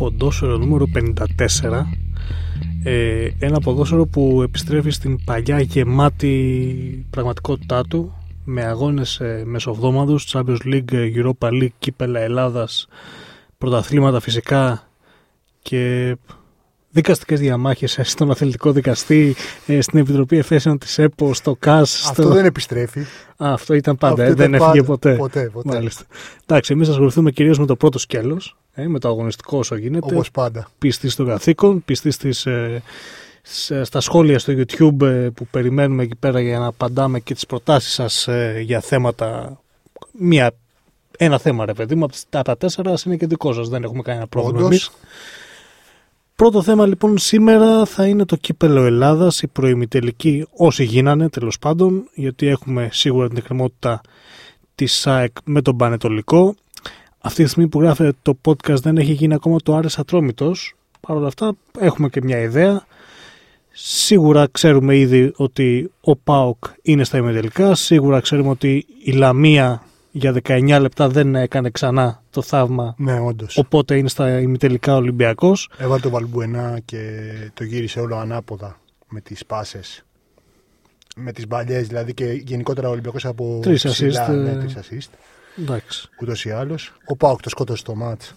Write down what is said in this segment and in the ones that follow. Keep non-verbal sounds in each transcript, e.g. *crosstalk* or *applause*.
ποδόσφαιρο νούμερο 54 ε, ένα ποδόσφαιρο που επιστρέφει στην παλιά γεμάτη πραγματικότητά του με αγώνες ε, μεσοβδόμαδους, Champions League, Europa League, Κύπελα Ελλάδας, πρωταθλήματα φυσικά και δικαστικές διαμάχες στον αθλητικό δικαστή, ε, στην Επιτροπή Εφέσεων της ΕΠΟ, στο ΚΑΣ. Αυτό δεν επιστρέφει. Α, αυτό ήταν πάντα, αυτό δεν έφυγε ποτέ. Ποτέ, ποτέ. Μάλιστα. Εντάξει, εμείς ασχοληθούμε κυρίως με το πρώτο σκέλος, ε, με το αγωνιστικό όσο γίνεται. Όπως πάντα. Πιστή στο καθήκον, πιστή στις, ε, στα σχόλια στο YouTube ε, που περιμένουμε εκεί πέρα για να απαντάμε και τις προτάσεις σας ε, για θέματα μία, ένα θέμα ρε παιδί μου από τα τέσσερα είναι και δικό σας δεν έχουμε κανένα πρόβλημα εμείς. Πρώτο θέμα λοιπόν σήμερα θα είναι το κύπελο Ελλάδας, η προημιτελική όσοι γίνανε τέλος πάντων, γιατί έχουμε σίγουρα την εκκρεμότητα της ΣΑΕΚ με τον Πανετολικό. Αυτή τη στιγμή που γράφεται το podcast δεν έχει γίνει ακόμα το Άρης Ατρόμητος. Παρ' όλα αυτά έχουμε και μια ιδέα. Σίγουρα ξέρουμε ήδη ότι ο ΠΑΟΚ είναι στα ημιτελικά. Σίγουρα ξέρουμε ότι η Λαμία για 19 λεπτά δεν έκανε ξανά το θαύμα. Ναι, όντως. Οπότε είναι στα ημιτελικά Ολυμπιακός. Έβαλε το Βαλμπουενά και το γύρισε όλο ανάποδα με τις πάσες. Με τις μπαλιές δηλαδή και γενικότερα ο Ολυμπιακός από. Τρεις assist. Ναι, τρεις assist. Εντάξει. Ούτως ή άλλως. Ο Πάοκ το σκότωσε το μάτς.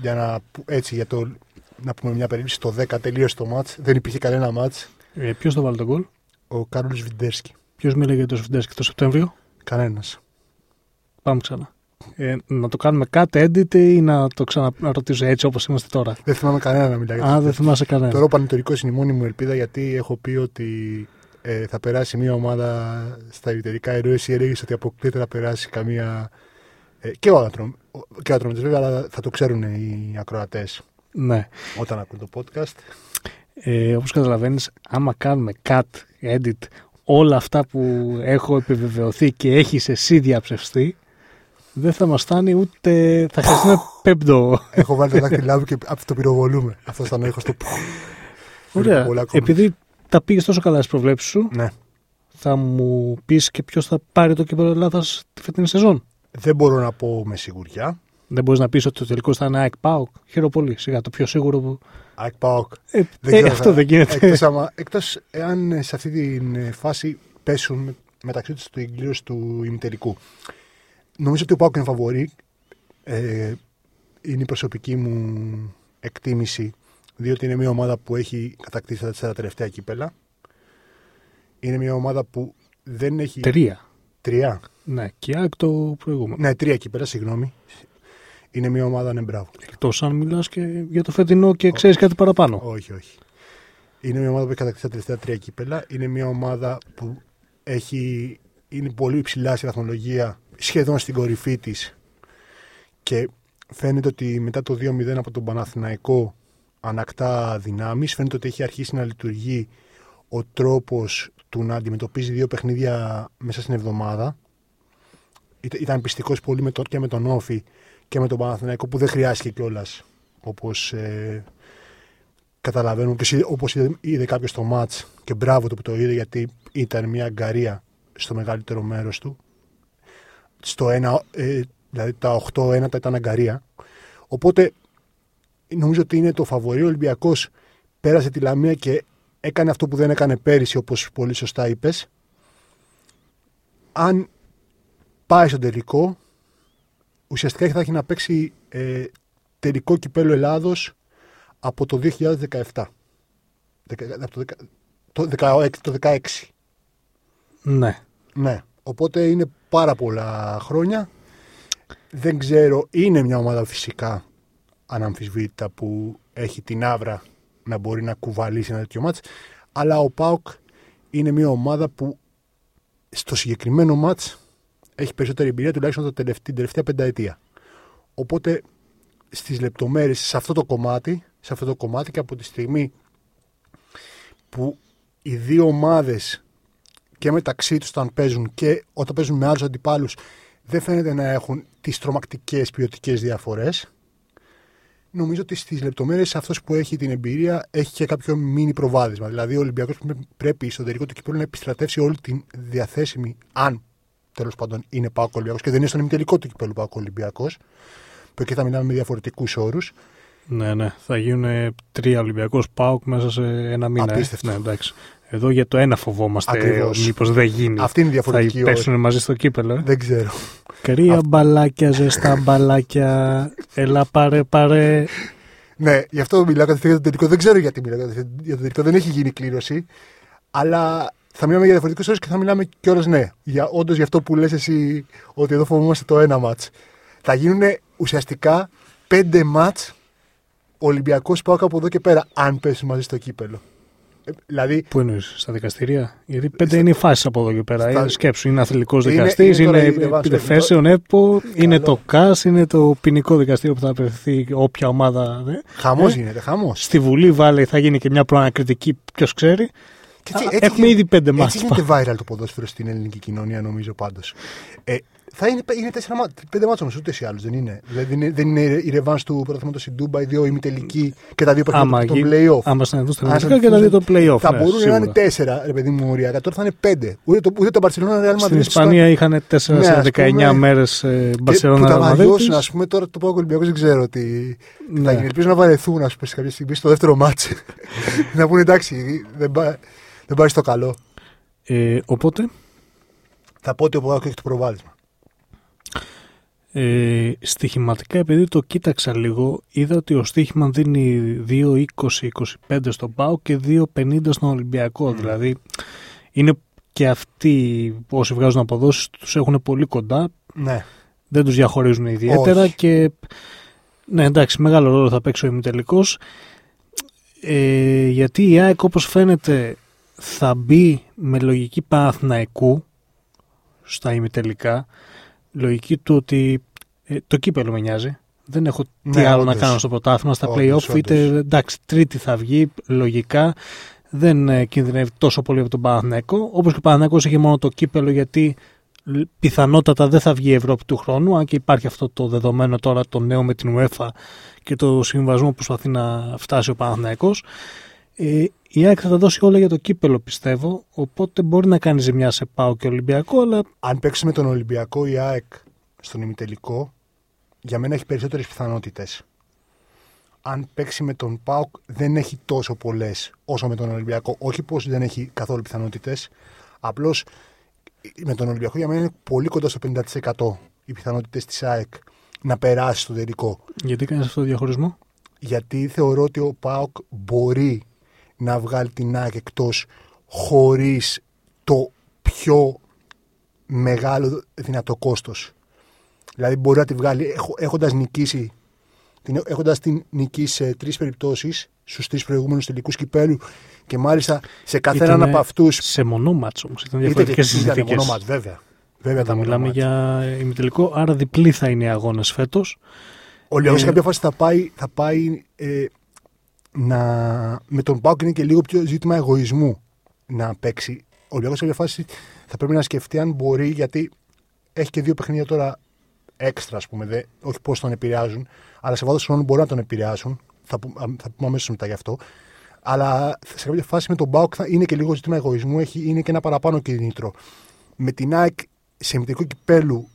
Για να, έτσι, για το, να πούμε μια περίπτωση, το 10 τελείωσε το μάτς. Δεν υπήρχε κανένα μάτς. Ε, Ποιος το βάλει τον γκολ, Ο Κάρολος Βιντέρσκι. Ποιος μίλησε για το Σφιντέρσκι το Σεπτέμβριο, Κανένας. Πάμε ξανά. Ε, να το κάνουμε κάτι edit ή να το ξαναρωτήσω έτσι όπως είμαστε τώρα; Δεν θυμάμαι κανένα να μιλάει για το Α, δεν θυμάσαι κανένα. Τώρα ο Πανετολικός είναι η μόνη μου ελπίδα γιατί έχω πει ότι ε, θα περάσει μια ομάδα στα ιδιωτικά ενώ εσύ έλεγες ότι αποκλείεται να περάσει καμία. Ε, και ο Άτρομ. Και ο Άτρομ, βέβαια, αλλά θα το ξέρουν οι ακροατές Ναι. όταν ακούν το podcast. Ε, Όπως καταλαβαίνεις, άμα κάνουμε cut, edit, όλα αυτά που έχω επιβεβαιωθεί και έχεις εσύ διαψευστεί, δεν θα μας φτάνει ούτε. θα χρειαστεί ένα πέμπτο. έχω βάλει τα δάχτυλά μου και το πυροβολούμε. Αυτό ήταν ο ήχο του. Ωραία. Επειδή τα πήγες τόσο καλά στις προβλέψεις σου, Ναι. θα μου πεις και ποιος θα πάρει το κύπελο Ελλάδας τη φετινή σεζόν; Δεν μπορώ να πω με σιγουριά. Δεν μπορείς να πεις ότι το τελικό θα είναι ΑΕΚ ΠΑΟΚ; Χαίρομαι πολύ. Σιγά το πιο σίγουρο που. ΑΕΚ ΠΑΟΚ. Ε, Δεν ε, ξέρω, αυτό θα- δεν γίνεται. Εκτός, άμα, εκτός εάν ε, σε αυτή τη ε, φάση πέσουν μεταξύ τους στην κλήρωση του ημιτελικού. Νομίζω ότι ο Πάουκ είναι φαβορή. Ε, είναι η προσωπική μου εκτίμηση, διότι είναι μια ομάδα που έχει κατακτήσει τα τέσσερα τελευταία κύπελα. Είναι μια ομάδα που δεν έχει... Τρία. Τρία. Ναι, και η ΑΕΚ το προηγούμενο. Ναι, τρία κύπελα, συγγνώμη. Είναι μια ομάδα, ναι, μπράβο. Εκτός αν μιλάς και για το φετινό και ξέρεις κάτι παραπάνω. Όχι, όχι. Είναι μια ομάδα που έχει κατακτήσει τα τελευταία τρία κύπελα. Είναι μια ομάδα που έχει, είναι πολύ υψηλά στη βαθμολογία, σχεδόν στην κορυφή της. Και φαίνεται ότι μετά το 2-0 από τον Παναθηναϊκό ανακτά δυνάμεις. Φαίνεται ότι έχει αρχίσει να λειτουργεί ο τρόπος του να αντιμετωπίζει δύο παιχνίδια μέσα στην εβδομάδα. Ήταν- Ήταν πιστικός πολύ με το, και με τον Όφη και με τον Παναθηναϊκό που δεν χρειάστηκε κιόλας όπως ε, καταλαβαίνουν και εσύ- όπως είδε, είδε κάποιος το μάτς και μπράβο του που το είδε γιατί ήταν μια αγκαρία στο μεγαλύτερο μέρος του στο ένα, ε, δηλαδή τα 8 ένατα ήταν αγκαρία οπότε νομίζω ότι είναι το φαβορή ο Ολυμπιακός πέρασε τη Λαμία και έκανε αυτό που δεν έκανε πέρυσι όπως πολύ σωστά είπες αν πάει στο τελικό ουσιαστικά θα έχει να παίξει ε, τελικό κυπέλο Ελλάδος από το 2017. Δεκα- Από το, δεκα- το, 16, το 16. Ναι. Ναι. Οπότε είναι πάρα πολλά χρόνια. Δεν ξέρω, είναι μια ομάδα φυσικά αναμφισβήτητα που έχει την άβρα να μπορεί να κουβαλήσει ένα τέτοιο μάτς. Αλλά ο ΠΑΟΚ είναι μια ομάδα που στο συγκεκριμένο μάτς έχει περισσότερη εμπειρία τουλάχιστον το τελευταία, την τελευταία πενταετία. Οπότε στις λεπτομέρειες, σε αυτό το κομμάτι, σε αυτό το κομμάτι και από τη στιγμή που οι δύο ομάδες και μεταξύ τους όταν παίζουν και όταν παίζουν με άλλους αντιπάλους δεν φαίνεται να έχουν τις τρομακτικές ποιοτικές διαφορές νομίζω ότι στις λεπτομέρειες αυτός που έχει την εμπειρία έχει και κάποιο μίνι προβάδισμα δηλαδή ο Ολυμπιακός πρέπει στο τελικό του κυπέλου να επιστρατεύσει όλη την διαθέσιμη αν τέλος πάντων είναι ΠΑΟΚ Ολυμπιακός και δεν είναι στον ημιτελικό του κυπέλλου ΠΑΟΚ Ολυμπιακός που εκεί θα μιλάμε με διαφορετικούς όρους Ναι, ναι. Θα γίνουν τρία Ολυμπιακός ΠΑΟΚ μέσα σε ένα μήνα. ε. Απίστευτο. Ναι, εντάξει. Εδώ για το ένα φοβόμαστε. Ακριβώς. Μήπως δεν γίνει. Αυτή είναι η διαφορετική θα όρη. πέσουν μαζί στο κύπελλο. Ε; Δεν ξέρω. Κρύα μπαλάκια, ζεστά μπαλάκια. Έλα πάρε, πάρε. Ναι, γι' αυτό μιλάω κατευθείαν για το τελικό. Δεν ξέρω γιατί μιλάω κατευθείαν για το τελικό. Δεν έχει γίνει κλήρωση. Αλλά θα μιλάμε για διαφορετικούς όρους και θα μιλάμε κιόλας ναι. Για, όντως για αυτό που λες εσύ ότι εδώ φοβόμαστε το ένα μάτς. Θα γίνουν ουσιαστικά πέντε μάτς Ολυμπιακός Πάοκ από εδώ και πέρα, αν πέσουν μαζί στο κύπελο. Ε, δηλαδή, Πού εννοείς, στα δικαστηρία. Γιατί πέντε είναι οι φάσει από εδώ και πέρα. Στα- Ε, Σκέψου, είναι αθλητικός Είναι- δικαστής, είναι τώρα είναι, η Ρεβάνς επιθέσεων ΕΠΟ, είναι Καλό. το ΚΑΣ, είναι το ποινικό δικαστήριο που θα απευθυνθεί όποια ομάδα. Δε. χαμός Ε. γίνεται, χαμός. Στη Βουλή βάλε, θα γίνει και μια προανακριτική, ποιος ξέρει. Και Α, έχουμε ήδη πέντε Έτσι μάτς. γίνεται viral το ποδόσφαιρο στην ελληνική κοινωνία, νομίζω πάντως. Ε, θα είναι, είναι τέσσερα μάτς, πέντε μάτς όμως, ούτε ή άλλους, δεν είναι. Δηλαδή δεν είναι, δεν είναι η ρεβάνς του πρωταθλήματος στην Ντούμπα, οι δύο ημιτελικοί και τα δύο Άμα, παιχνίδια των γι- play-off. άμα συναντούν στα Αν Ελληνικά και τα δύο το play-off. Θα ναι, μπορούν να σίγουρα. είναι τέσσερα, ρε παιδί μου, οριακά. Τώρα θα είναι πέντε. Ούτε το, ούτε το Barcelona Real Madrid. Στην Ισπανία είχαν 4 Ναι, σε ας 19 πούμε, μέρες και που Μπαρσελόνα τα Ρεάλ βαριώσουν, Μαδρίτης. ας πούμε, τώρα το Πάο Ολυμπιακό δεν ξέρω τι θα Ναι. γίνει. Ελπίζω να βαρεθούν, ας πούμε, σε κάποια στιγμή στο δεύτερο μάτς. *laughs* να πούνε εντάξει, δεν πάει, δεν πάει στο καλό. Ε, οπότε, Θα πω ότι ο Πάο έχει το προβάδισμα. Ε, στοιχηματικά, επειδή το κοίταξα λίγο, είδα ότι ο Στίχημαν δίνει 2-20-25 στον ΠΑΟ και 2-50 στον Ολυμπιακό. Δηλαδή, είναι και αυτοί όσοι βγάζουν αποδόσεις τους έχουν πολύ κοντά, Ναι. δεν τους διαχωρίζουν ιδιαίτερα Όχι. και ναι εντάξει μεγάλο ρόλο θα παίξει ο ημιτελικός ε, γιατί η ΑΕΚ όπως φαίνεται θα μπει με λογική Παναθηναϊκού στα ημιτελικά λογική του ότι ε, το κύπελο με νοιάζει δεν έχω τι Ναι, άλλο να όντως. κάνω στο πρωτάθλημα στα Όντως, play-off είτε όντως. εντάξει τρίτη θα βγει λογικά δεν ε, κινδυνεύει τόσο πολύ από τον Παναθηναϊκό όπως και ο Παναθηναϊκός είχε μόνο το κύπελο γιατί λ- πιθανότατα δεν θα βγει η Ευρώπη του χρόνου, αν και υπάρχει αυτό το δεδομένο τώρα το νέο με την UEFA και το συμβασμό που προσπαθεί να φτάσει ο Παναθηναϊκός. Ε, η ΑΕΚ θα τα δώσει όλα για το κύπελο πιστεύω, οπότε μπορεί να κάνει ζημιά σε ΠΑΟ και Ολυμπιακό, αλλά Αν παίξει με τον Ολυμπιακό η ΑΕΚ στον ημιτελικό, για μένα έχει περισσότερες πιθανότητες. Αν παίξει με τον ΠΑΟΚ δεν έχει τόσο πολλές όσο με τον Ολυμπιακό. Όχι πως δεν έχει καθόλου πιθανότητες, απλώς με τον Ολυμπιακό για μένα είναι πολύ κοντά στο 50% οι πιθανότητες της ΑΕΚ να περάσει στο τελικό. γιατί κάνεις αυτό το διαχωρισμό; γιατί θεωρώ ότι ο ΠΑΟΚ μπορεί να βγάλει την ΑΕΚ εκτός χωρίς το πιο μεγάλο δυνατό κόστος. Δηλαδή μπορεί να τη βγάλει έχ- έχοντας νικήσει την, έχοντας την νικήσει σε τρεις περιπτώσεις στους τρεις προηγούμενους τελικούς κυπέλου και μάλιστα σε κάθε έναν Ήτανε από αυτούς Σε μονό μάτσο όμως, ήταν είτε διαφορετικές και ήταν συνθήκες. μόνο μάτς, βέβαια. Βέβαια Θα τα μιλάμε μάτς. για ημιτελικό, άρα διπλή θα είναι οι αγώνες φέτος. Ο Ολυμπιακός σε Ε, κάποια φάση θα πάει, θα πάει ε, να... με τον Πάουκ είναι και λίγο πιο ζήτημα εγωισμού να παίξει. Ο Ολυμπιακός σε κάποια φάση θα πρέπει να σκεφτεί αν μπορεί, γιατί έχει και δύο παιχνίδια τώρα έξτρα, ας πούμε, δε, όχι πώς τον επηρεάζουν, αλλά σε βάθος χρόνου μπορεί να τον επηρεάσουν. Θα, που- α, θα πούμε αμέσως μετά γι' αυτό. Αλλά σε κάποια φάση με τον Πάουκ θα είναι και λίγο ζήτημα εγωισμού, έχει, είναι και ένα παραπάνω κινήτρο. Με την ΑΕΚ σε μητρικό κυπέλου,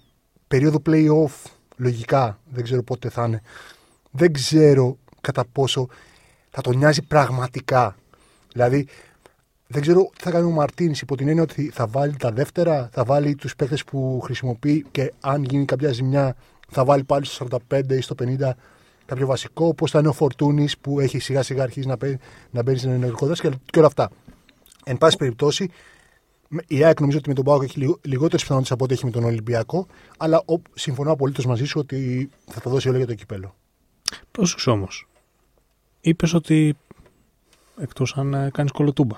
περίοδο play-off, λογικά, δεν ξέρω πότε θα είναι, δεν ξέρω κατά πόσο θα τον νοιάζει πραγματικά. Δηλαδή, δεν ξέρω τι θα κάνει ο Μαρτίνης υπό την έννοια ότι θα βάλει τα δεύτερα, θα βάλει τους παίκτες που χρησιμοποιεί και αν γίνει κάποια ζημιά θα βάλει πάλι στο 45 ή στο 50 κάποιο βασικό, πώς θα είναι ο Φορτούνης που έχει σιγά σιγά αρχίσει να, παί- να μπαίνει στην ενεργικό δράση και, και όλα αυτά. Εν πάση περιπτώσει, με- η ΑΕΚ νομίζω ότι με τον Πάοκ έχει λιγο- λιγότερες πιθανότητες από ό,τι έχει με τον Ολυμπιακό, αλλά ο, συμφωνώ απολύτως μαζί σου ότι θα τα δώσει όλα για το κυπέλο. Πρόσεξε όμως; Είπες ότι εκτός αν κάνεις κολοτούμπα.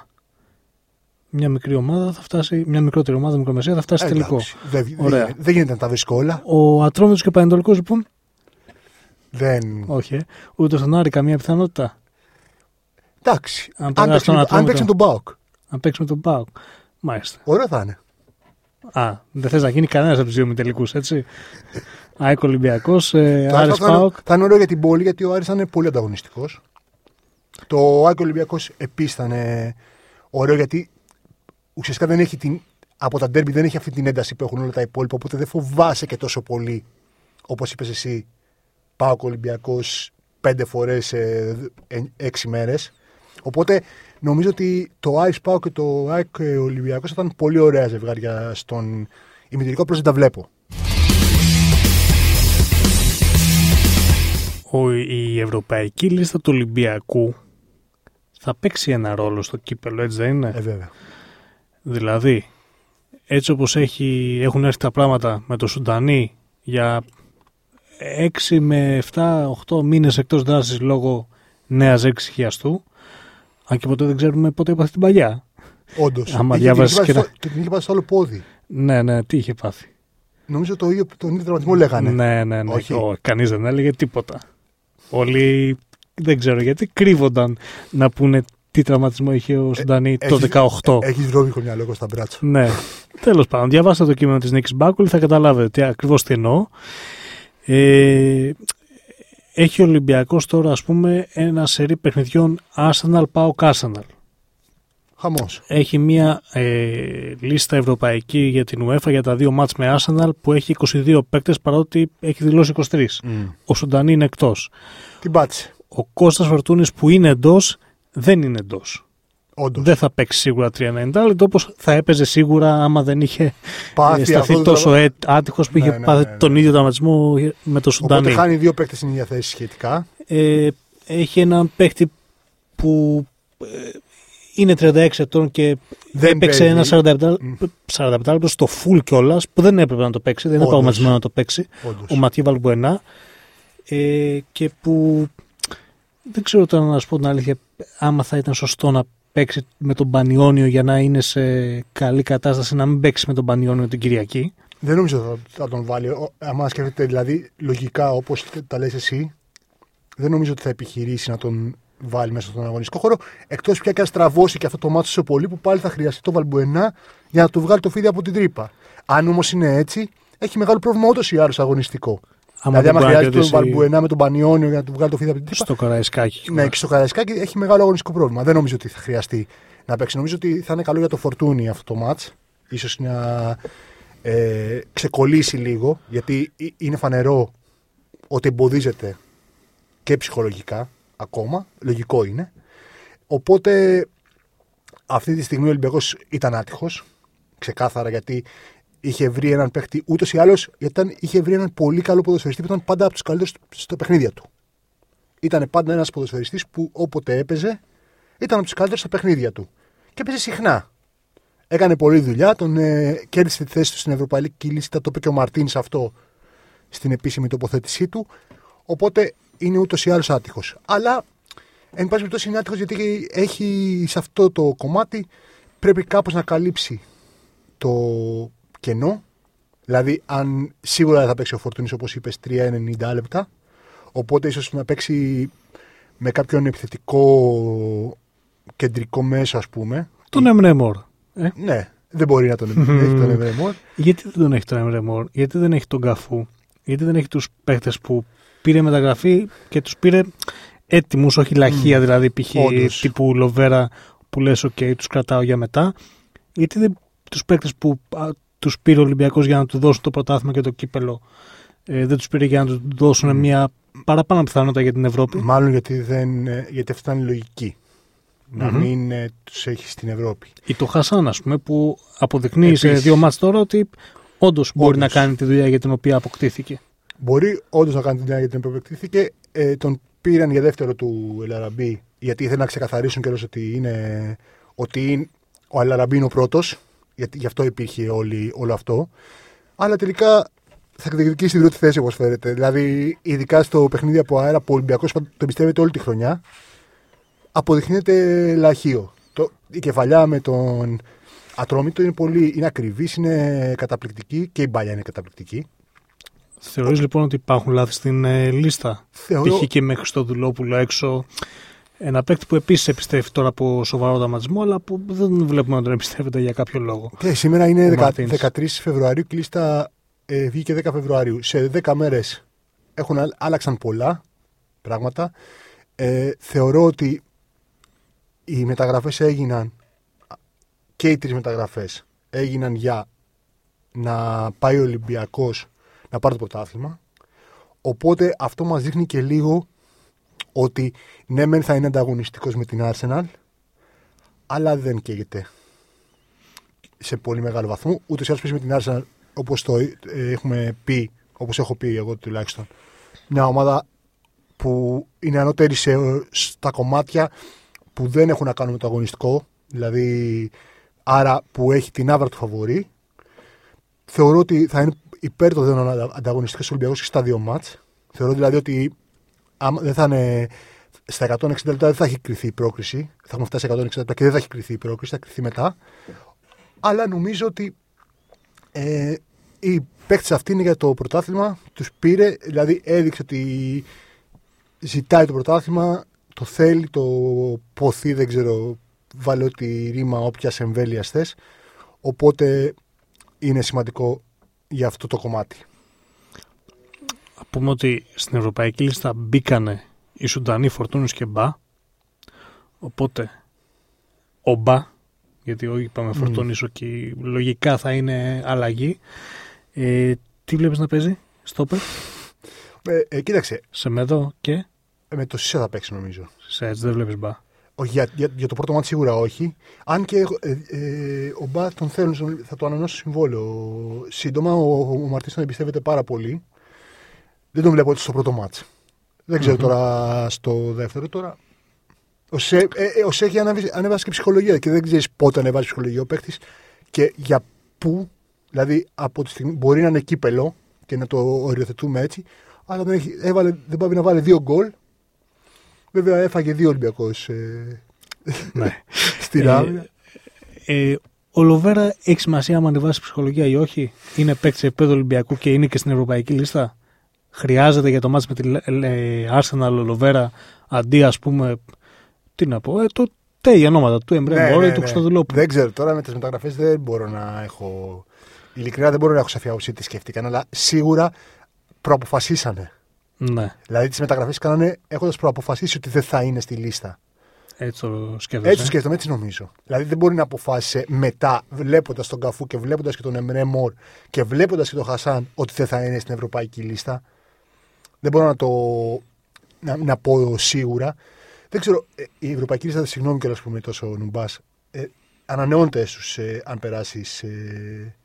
Μια μικρή ομάδα θα φτάσει, μια μικρότερη ομάδα, μικρομεσαία θα φτάσει Ε, τελικό. εντάξει, Δεν, δεν, Ωραία. γίνεται- δεν γίνεται να τα βρει όλα. Ο Ατρόμητος και ο Πανετολικός λοιπόν. Δεν... Όχι, ε. ούτε στον Άρη καμία πιθανότητα. Εντάξει. Αν Αν, περάσει παίξει, τον με- αν Ατρόμητο. παίξει με τον Πάοκ. Αν παίξει με τον Πάοκ. Μάλιστα. Ωραίο θα είναι. Α, δεν θες να γίνει κανένας από τους δύο μητελικούς, έτσι. ΑΕΚ Ολυμπιακός, ε, Το Άρης Άρης θα, είναι, Πάοκ. θα είναι ωραίο για την πόλη γιατί ο Άρης θα είναι πολύ ανταγωνιστικός. Το Άκη Ολυμπιακός επίσης θα είναι ωραίο γιατί ουσιαστικά δεν έχει την. Από τα ντέρμπι δεν έχει αυτή την ένταση που έχουν όλα τα υπόλοιπα. Οπότε δεν φοβάσαι και τόσο πολύ όπως είπες εσύ. Πάοκ Ολυμπιακός πέντε φορές σε ε, έξι μέρες. Οπότε νομίζω ότι το Ice Πάο και το ΑΕΚ Ολυμπιακός θα ήταν πολύ ωραία ζευγάρια στον ημιτελικό. Απλώς δεν τα βλέπω. Ο, η ευρωπαϊκή λίστα του Ολυμπιακού θα παίξει ένα ρόλο στο κύπελο, έτσι δεν είναι; Ε, βέβαια. Δηλαδή, έτσι όπως έχει, έχουν έρθει τα πράγματα με το Σουντανί για 6 με 7-8 μήνες εκτός δράσης λόγω νέας έξι χιαστού, αν και ποτέ δεν ξέρουμε πότε έπαθε την παλιά. Όντως. Άμα διάβασες και να- Και την είχε πάει στο άλλο πόδι. Ναι, ναι, τι είχε πάθει. Νομίζω το ίδιο, τον ίδιο τραυματισμό λέγανε. Ναι, ναι, ναι. Όχι. Όχι. κανείς δεν έλεγε τίποτα. Όλοι δεν ξέρω γιατί κρύβονταν να πούνε τι τραυματισμό είχε ο Σουντανί το έχεις- 18. Έχεις βρώμικο μυαλό εγώ στα μπράτσο. Ναι. Τέλος πάντων, διαβάστε το κείμενο της Νίκης Μπάκουλη, θα καταλάβετε τι ακριβώς τι εννοώ. Ε, έχει ο Ολυμπιακός τώρα, ας πούμε, ένα σερί παιχνιδιών Arsenal, PAOK Arsenal. Χαμός. Έχει μια ε, λίστα ευρωπαϊκή για την UEFA για τα δύο μάτς με Arsenal που έχει 22 παίκτες παρότι έχει δηλώσει 23. Ο Σουντανί είναι εκτός. Την πάτησε. Ο Κώστας Φορτούνης που είναι εντός δεν είναι εντός. Όντως. Δεν θα παίξει σίγουρα 3-90 λεπτό όπως θα έπαιζε σίγουρα άμα δεν είχε Πάθει ε, σταθεί αυτός το τόσο τραυμα- έ, άτυχος που Ναι, είχε ναι, πάθει ναι, ναι. τον ίδιο τραυματισμό με το Οπότε Σουντανί. χάνει δύο παίκτες στην ίδια θέση σχετικά. Ε, έχει έναν παίχτη που ε, είναι 36 ετών και Δεν έπαιξε παίζει. ένα 47, Μμ. 47 λεπτό στο full κιόλας που δεν έπρεπε να το παίξει, δεν είναι Όντως. παγωματισμένο να το παίξει. Όντως. Ο Ματιέ Βαλμπουενά. Ε, και που δεν ξέρω τώρα να σου πω την αλήθεια, άμα θα ήταν σωστό να παίξει με τον Πανιόνιο για να είναι σε καλή κατάσταση να μην παίξει με τον Πανιόνιο την Κυριακή. Δεν νομίζω θα, θα τον βάλει. Ο- Άμα σκέφτεται δηλαδή λογικά όπως τα λες εσύ, δεν νομίζω ότι θα επιχειρήσει να τον βάλει μέσα στον αγωνιστικό χώρο. Εκτός πια και αν στραβώσει και αυτό το μάτσο σε πολύ που πάλι θα χρειαστεί το Βαλμπουενά για να του βγάλει το φίδι από την τρύπα. Αν όμως είναι έτσι, έχει μεγάλο πρόβλημα ούτως ή άλλως αγωνιστικό. Άμα δηλαδή, άμα δεν μπορεί να χρειάζεται τον κερδίσει Βαλμπουενά με τον Πανιόνιο για να του βγάλει το φίδι από την τρύπα. στο Καραϊσκάκι. Ναι, και στο Καραϊσκάκι έχει μεγάλο αγωνιστικό πρόβλημα. Δεν νομίζω ότι θα χρειαστεί να παίξει. Νομίζω ότι θα είναι καλό για το φορτούνι αυτό το match. Ίσως να ε, ξεκολλήσει λίγο, γιατί ε- είναι φανερό ότι εμποδίζεται και ψυχολογικά ακόμα. Λογικό είναι. Οπότε αυτή τη στιγμή ο Ολυμπιακός ήταν άτυχος, ξεκάθαρα, γιατί είχε βρει έναν παίχτη ούτως ή άλλως, γιατί ήταν- είχε βρει έναν πολύ καλό ποδοσφαιριστή που ήταν πάντα από τους καλύτερους στο παιχνίδια του. Ήταν πάντα ένας ποδοσφαιριστής που όποτε έπαιζε ήταν από τους καλύτερους στα παιχνίδια του. Και έπαιζε συχνά. Έκανε πολλή δουλειά, τον ε, κέρδισε τη θέση του στην Ευρωπαϊκή Λίστα, το είπε και ο Μαρτίν αυτό στην επίσημη τοποθέτησή του. Οπότε είναι ούτως ή άλλως άτυχος. Αλλά εν πάση περιπτώσει είναι άτυχος γιατί έχει σε αυτό το κομμάτι πρέπει κάπως να καλύψει το κενό. Δηλαδή, αν σίγουρα δεν θα παίξει ο Φορτούνης όπως είπες 3-90 λεπτά, οπότε ίσως να παίξει με κάποιον επιθετικό κεντρικό μέσο, ας πούμε. Τον Εμρέ Μόρ. Ε, Ναι, δεν μπορεί να τον έχει τον Εμβρεμόρ. *laughs* γιατί δεν τον έχει τον Εμρέ Μόρ, γιατί δεν έχει τον Καφού, γιατί δεν έχει τους παίχτες που πήρε μεταγραφή και τους πήρε έτοιμους, όχι λαχεία δηλαδή π.χ. Όντως. τύπου Λοβέρα που λες ok τους κρατάω για μετά. Γιατί δεν τους παίχτες που α, τους πήρε ο Ολυμπιακός για να του δώσουν το πρωτάθλημα και το κύπελο ε, δεν τους πήρε για να του δώσουν μια παραπάνω πιθανότητα για την Ευρώπη. Μάλλον γιατί, δεν, ε, γιατί αυτή ήταν η λογική. Να Μμμ. μην ε, τους έχει στην Ευρώπη. Ή το Χασάν, ας πούμε, που αποδεικνύει σε Επίσης. δύο μάτς τώρα ότι όντως μπορεί Όντως. να κάνει τη δουλειά για την οποία αποκτήθηκε. Μπορεί όντως να κάνει την δουλειά για την οποία επεκτήθηκε. Ε, τον πήραν για δεύτερο του Ελαραμπή, γιατί ήθελαν να ξεκαθαρίσουν κιόλας ότι, είναι, ότι είναι, ο Ελαραμπή είναι ο πρώτος. Γιατί γι' αυτό υπήρχε όλη, όλο αυτό. Αλλά τελικά θα διεκδικήσει την πρώτη θέση, όπως φαίνεται. Δηλαδή, ειδικά στο παιχνίδι από αέρα που ο Ολυμπιακός το εμπιστεύεται όλη τη χρονιά, αποδεικνύεται λαχείο. Το, η κεφαλιά με τον Ατρόμητο είναι, πολύ, είναι ακριβής, είναι καταπληκτική και η μπάλια είναι καταπληκτική. Θεωρείς λοιπόν ότι υπάρχουν λάθη στην ε, λίστα; Θεωρώ, Π.χ. και με Χριστοδουλόπουλο έξω. Ένα παίκτη που επίσης επιστρέφει τώρα από σοβαρό δραματισμό, αλλά που δεν βλέπουμε να τον εμπιστεύεται για κάποιο λόγο. Και σήμερα είναι Ο 10 Μαρτίνς. 13 Φεβρουαρίου και η λίστα ε, βγήκε 10 Φεβρουαρίου. Σε 10 μέρες έχουν α- άλλαξαν πολλά πράγματα. Ε, θεωρώ ότι οι μεταγραφές έγιναν και οι τρεις μεταγραφές έγιναν για να πάει ο Ολυμπιακός να πάρει το πρωτάθλημα. Οπότε αυτό μας δείχνει και λίγο ότι ναι, μεν θα είναι ανταγωνιστικός με την Arsenal, αλλά δεν καίγεται σε πολύ μεγάλο βαθμό. Ούτε ή άλλως με την Arsenal, όπως το ε, έχουμε πει, όπως έχω πει εγώ τουλάχιστον. Μια ομάδα που είναι ανώτερη σε, στα κομμάτια που δεν έχουν να κάνουν με το αγωνιστικό. Δηλαδή, άρα που έχει την άβρα του φαβορή. Θεωρώ ότι θα είναι υπέρ το δένον ανταγωνιστικό Ολυμπιακός και στα δύο μάτς. Θεωρώ δηλαδή ότι άμα δεν θα είναι στα 160 λεπτά δεν θα έχει κρυθεί η πρόκριση. Θα έχουμε φτάσει 160 λεπτά και δεν θα έχει κρυθεί η πρόκριση, θα κρυθεί μετά. Αλλά νομίζω ότι ε, η παίκτη αυτή είναι για το πρωτάθλημα. Τους πήρε, δηλαδή έδειξε ότι ζητάει το πρωτάθλημα, το θέλει, το ποθεί, δεν ξέρω, βάλε ό,τι ρήμα όποια εμβέλεια θες. Οπότε είναι σημαντικό για αυτό το κομμάτι. Α πούμε ότι στην Ευρωπαϊκή λίστα μπήκανε οι Σουντανοί Φορτούνους και Μπα. Οπότε ο Μπα, γιατί όχι είπαμε mm. και λογικά θα είναι αλλαγή. Ε, τι βλέπεις να παίζει, Στόπερ; Ε, ε, κοίταξε. Σε μέδο και; Ε, με το Σίσα θα παίξει νομίζω. Σε έτσι δεν βλέπεις Μπα. Όχι, για, για, για, το πρώτο μάτι σίγουρα όχι. Αν και ε, ε, ο Μπα τον θέλουν, θα το ανανεώσει συμβόλαιο. Σύντομα ο, ο, ο τον εμπιστεύεται πάρα πολύ. Δεν τον βλέπω έτσι στο πρώτο μάτι. Δεν ξερω τώρα στο δεύτερο. Τώρα ο ΣΕ, ε, ε, ο ΣΕ έχει ανέβασει και ψυχολογία και δεν ξέρεις πότε ανεβάζει ψυχολογία ο παίκτης και για πού. Δηλαδή από τη στιγμή μπορεί να είναι κύπελο και να το οριοθετούμε έτσι, αλλά δεν, έχει, έβαλε, δεν πάει να βάλει δύο γκολ. Βέβαια έφαγε δύο Ολυμπιακός ε, ναι. *laughs* στη Ράβια. Ε, ε, ο Λοβέρα έχει σημασία αν ανεβάσει ψυχολογία ή όχι. Είναι παίκτης σε επίπεδο Ολυμπιακού και είναι και στην ευρωπαϊκή λίστα; Χρειάζεται για το μάτς με την Arsenal Λοβέρα αντί ας πούμε τι να πω, ε, το τέι ονόματα του Εμπρέμ ναι, ναι, του Κωνσταντινόπουλου. Δεν ξέρω τώρα με τις μεταγραφές δεν μπορώ να έχω. Ειλικρινά δεν μπορώ να έχω σαφή άποψη τι σκέφτηκαν, αλλά σίγουρα προαποφασίσανε. Ναι. Δηλαδή τις μεταγραφές κάνανε έχοντας προαποφασίσει ότι δεν θα είναι στη λίστα. Έτσι το σκέφτομαι. Έτσι το σκέφτομαι, έτσι νομίζω. Δηλαδή δεν μπορεί να αποφάσισε μετά, βλέποντας τον Καφού και βλέποντας και τον Εμρέ Μορ και βλέποντας και τον Χασάν ότι δεν θα είναι στην ευρωπαϊκή λίστα. Δεν μπορώ να το να, να πω σίγουρα. Δεν ξέρω, ε, η Ευρωπαϊκή Λίστα, συγγνώμη κιόλας που είμαι τόσο νουμπάς, ε, ανανεώνεται στους ε, αν περάσεις ε,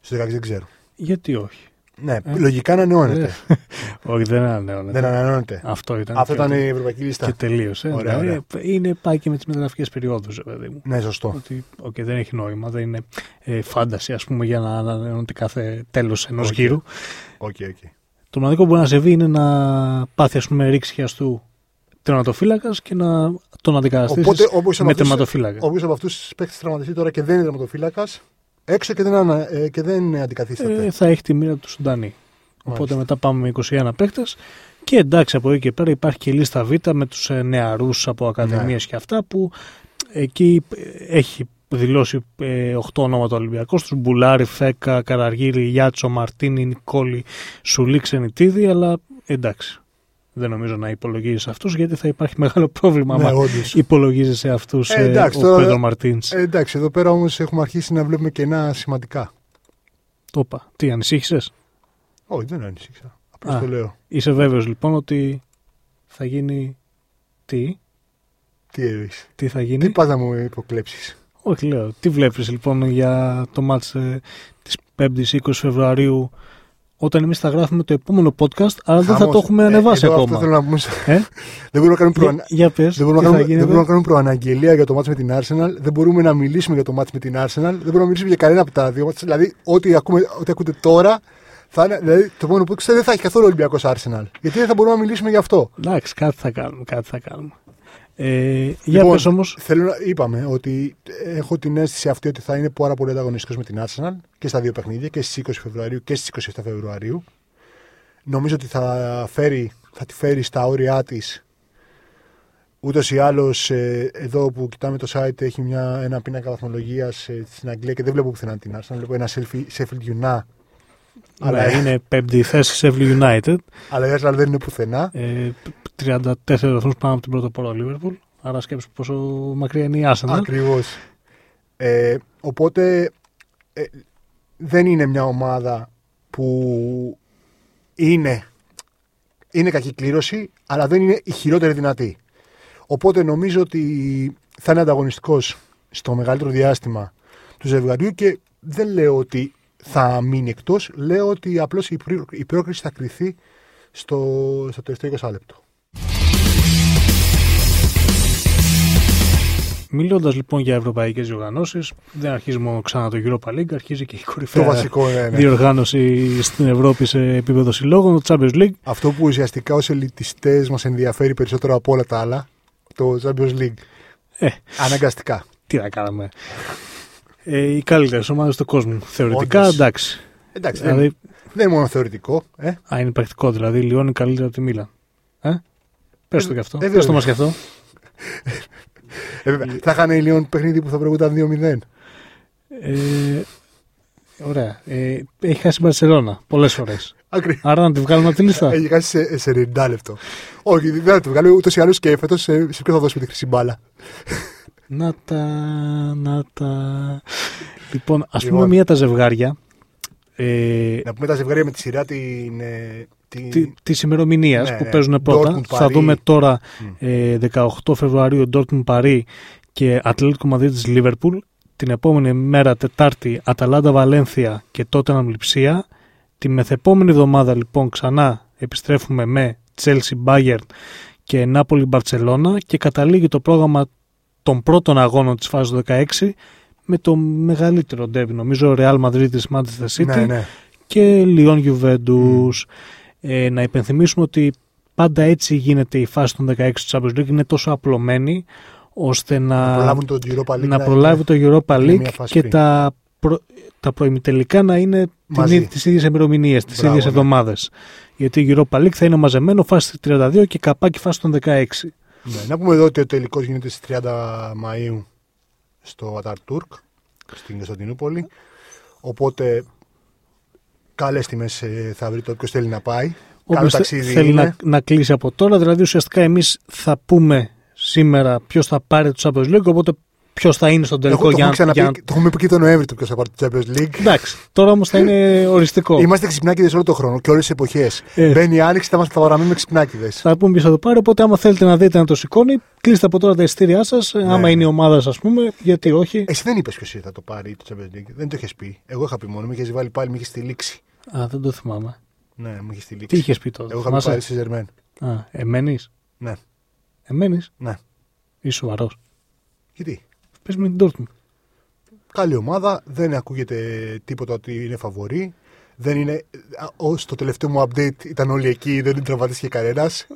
στο 16, δεν ξέρω. Γιατί όχι; Ναι, ε; λογικά ανανεώνεται. Ε, όχι, δεν ανανεώνεται. Δεν ανανεώνεται. Αυτό ήταν. Αυτό ήταν η Ευρωπαϊκή Λίστα. Και τελείωσε. Ωραία, δηλαδή, Είναι πάει και με τις μεταγραφικές περιόδους, παιδί μου. Ναι, σωστό. Ότι okay, δεν έχει νόημα. Δεν είναι ε, φάνταση, ας πούμε, για να ανανεώνεται κάθε τέλος ενός okay. γύρου. Okay, okay. Το μοναδικό που μπορεί να συμβεί είναι να πάθει ας πούμε, ρήξη χιαστού τερματοφύλακας και να τον αντικαταστήσεις με τερματοφύλακα. Όποιο από αυτούς τους παίχτε τραυματιστεί τώρα και δεν είναι τερματοφύλακας, έξω και δεν, ανα, ε, και δεν αντικαθίσταται. Ε, θα έχει τη μοίρα του Σουντανί. Οπότε μετά πάμε με 21 παίχτε. Και εντάξει, από εκεί και πέρα υπάρχει και η λίστα Β με τους ε, νεαρούς από ακαδημίες ναι. και αυτά που εκεί έχει δηλώσει ε, 8 ονόματα Ολυμπιακός τους Μπουλάρι, Φέκα, Καραργύρη, Γιάτσο, Μαρτίνη, Νικόλη, Σουλή, Ξενιτίδη, αλλά εντάξει. Δεν νομίζω να υπολογίζεις αυτούς γιατί θα υπάρχει μεγάλο πρόβλημα ναι, αν υπολογίζει σε αυτούς ε, ε, ο τώρα, Πέντρο Μαρτίνς. Ε, εντάξει, εδώ πέρα όμως έχουμε αρχίσει να βλέπουμε κενά σημαντικά. Το είπα. Τι, ανησύχησες; Όχι, δεν ανησύχησα. Απλώς το λέω. Είσαι βέβαιος λοιπόν ότι θα γίνει. Τι; Τι εννοείς; Τι θα γίνει; Τι πα να μου υποκλέψεις. Όχι, λέω. Τι βλέπεις λοιπόν για το μάτς ε, της 5η 20 Φεβρουαρίου όταν εμείς θα γράφουμε το επόμενο podcast, αλλά δεν θα το έχουμε ανεβάσει ε, ακόμα. Αυτό θέλω να πούμε. Ε; δεν μπορούμε να κάνουμε, προανα... για, πες, δεν μπορούμε να κάνουμε, δεν μπορούμε να κάνουμε προαναγγελία για το μάτς με την Arsenal. Δεν μπορούμε να μιλήσουμε για το μάτς με την Arsenal. Δεν μπορούμε να μιλήσουμε για κανένα από τα δύο. Δηλαδή, ό,τι, ακούμε, ό,τι ακούτε τώρα, θα είναι, δηλαδή, το επόμενο podcast δεν θα έχει καθόλου Ολυμπιακός Arsenal. Γιατί δεν θα μπορούμε να μιλήσουμε γι' αυτό. Εντάξει, κάτι θα κάνουμε. Κάτι θα κάνουμε. Ε, για λοιπόν, πες όμως. Θέλω να, είπαμε ότι έχω την αίσθηση αυτή ότι θα είναι πάρα πολύ ανταγωνιστικός με την Arsenal και στα δύο παιχνίδια και στις 20 Φεβρουαρίου και στις 27 Φεβρουαρίου. Νομίζω ότι θα, φέρει, θα τη φέρει στα όρια της. Ούτως ή άλλως, ε, εδώ που κοιτάμε το site έχει μια, ένα πίνακα βαθμολογίας ε, στην Αγγλία και δεν βλέπω πουθενά την Arsenal. Βλέπω ένα Sheffield United. Αλλά ναι, είναι πέμπτη θέση Sheffield United. Αλλά η Arsenal δεν είναι πουθενά. Ε, 34 βαθμούς πάνω από την πρώτη πόρο Liverpool. Άρα σκέψου πόσο μακριά είναι η Arsenal. Ακριβώς. Ε, οπότε ε, δεν είναι μια ομάδα που είναι είναι κακή κλήρωση, αλλά δεν είναι η χειρότερη δυνατή. Οπότε νομίζω ότι θα είναι ανταγωνιστικός στο μεγαλύτερο διάστημα του ζευγαριού και δεν λέω ότι θα μείνει εκτός. Λέω ότι απλώς η, πρό- η πρόκριση θα κρυθεί στο, στο τελευταίο 20 λεπτό. Μιλώντας λοιπόν για ευρωπαϊκές διοργανώσεις, δεν αρχίζει μόνο ξανά το Europa League, αρχίζει και η Το κορυφαία βασικό, ναι, ναι. διοργάνωση στην Ευρώπη σε επίπεδο συλλόγων, το Champions League. Αυτό που ουσιαστικά ως ελιτιστές μας ενδιαφέρει περισσότερο από όλα τα άλλα, το Champions League. Ε. Αναγκαστικά. Τι να κάναμε. Ε, οι καλύτερες ομάδες του κόσμου. Θεωρητικά Όντως. εντάξει. Εντάξει, δεν, Δηλαδή, δεν είναι μόνο θεωρητικό. Ε. α, είναι πρακτικό. Δηλαδή, η Λιόν είναι καλύτερα από τη Μίλαν. Ε; Πες το Ε, κι αυτό. ε, Πες το βέβαια. μας κι αυτό. Ε, βέβαια. θα είχαν η Λιόν παιχνίδι που θα προηγούνταν 2-0. Ε, ωραία. Ε, έχει χάσει η Μπαρσελόνα πολλές φορές. Άκρη. Άρα να τη βγάλουμε από τη λίστα. Έχει χάσει σε, σε 90 λεπτό. Όχι, δεν θα το βγάλω ούτως ή άλλως και φέτος σε, σε ποιο θα δώσουμε τη χρυσή μπάλα. Να τα. Να τα. Λοιπόν, ας πούμε Λοιπόν. μία τα ζευγάρια. Ε, Να πούμε τα ζευγάρια με τη σειρά την. ε, την... τη, της ημερομηνίας Ναι, που ναι. παίζουν πρώτα. Dortmund, Θα Paris. δούμε τώρα Μμ. ε, 18 Φεβρουαρίου Dortmund Παρί και Ατλέτικο Μαδρίτης Λίβερπουλ. Την επόμενη μέρα Τετάρτη Αταλάντα Βαλένθια και τότε Λιψία. Τη μεθεπόμενη εβδομάδα λοιπόν ξανά επιστρέφουμε με Chelsea Bayern και Νάπολη Μπαρτσελώνα και καταλήγει το πρόγραμμα των πρώτων αγώνων της φάσης του 16 με το μεγαλύτερο ντέρμπι νομίζω Real Madrid της Manchester City Ναι, ναι. και Lyon Juventus. Ε, να υπενθυμίσουμε ότι πάντα έτσι γίνεται η φάση των 16 του Champions League. Είναι τόσο απλωμένη ώστε να, Να προλάβουν το Europa League. να προλάβει το Europa είναι μια League φάση και πριν. τα, προ, τα προημιτελικά να είναι Μαζί. την, τις ίδιες ημερομηνίες, τις Μπράβο, ίδιες ναι. εβδομάδες. Γιατί η Europa League θα είναι μαζεμένο φάση 32 και καπάκι φάση των 16. Ναι, να πούμε εδώ ότι ο τελικός γίνεται στις 30 Μαου στο Αταρτούρκ στην Κωνσταντινούπολη. Οπότε καλές τιμές θα βρει το όποιος θέλει να πάει. Καλό Όποιος θε- ταξίδι θέλει είναι. να, να κλείσει από τώρα, δηλαδή ουσιαστικά εμείς θα πούμε σήμερα ποιος θα πάρει το Champions League, οπότε ποιος θα είναι στον τελικό Έχω- το, για, έχουμε ξαναπεί, για να το έχουμε πει και τον Νοέμβρη το ποιος θα πάρει το Champions League. Εντάξει, τώρα όμως θα είναι οριστικό. Είμαστε ξυπνάκιδε όλο τον χρόνο και όλες τι εποχές. Ε. Μπαίνει η άνοιξη, θα μας θα παραμείνουμε ξυπνάκιδε. Θα πούμε ποιος θα το πάρει. Οπότε, άμα θέλετε να δείτε να το σηκώνει, κλείστε από τώρα τα εισιτήριά σας. Ναι. Άμα είναι η ομάδα, ας πούμε, γιατί όχι. Εσύ δεν είπες ποιος θα το πάρει το Champions League. Δεν το είχες πει. Εγώ είχα πει μόνο. Με είχες βάλει πάλι, με είχες στηλίξει. Α, δεν το θυμάμαι. Ναι, μου είχες στηλίξει. Τι είχες πει τότε. Εγώ είχα πει θυμάσαι; πάρει στη Ζερμέν. Α, εμένεις; Ναι. Εμένεις; Ναι. Είσαι σοβαρός. Γιατί; Πες με την Dortmund. Καλή ομάδα. Δεν ακούγεται τίποτα ότι είναι φαβορή. Δεν είναι. Ω το τελευταίο μου update ήταν όλοι εκεί, δεν τραυματίστηκε κανένας.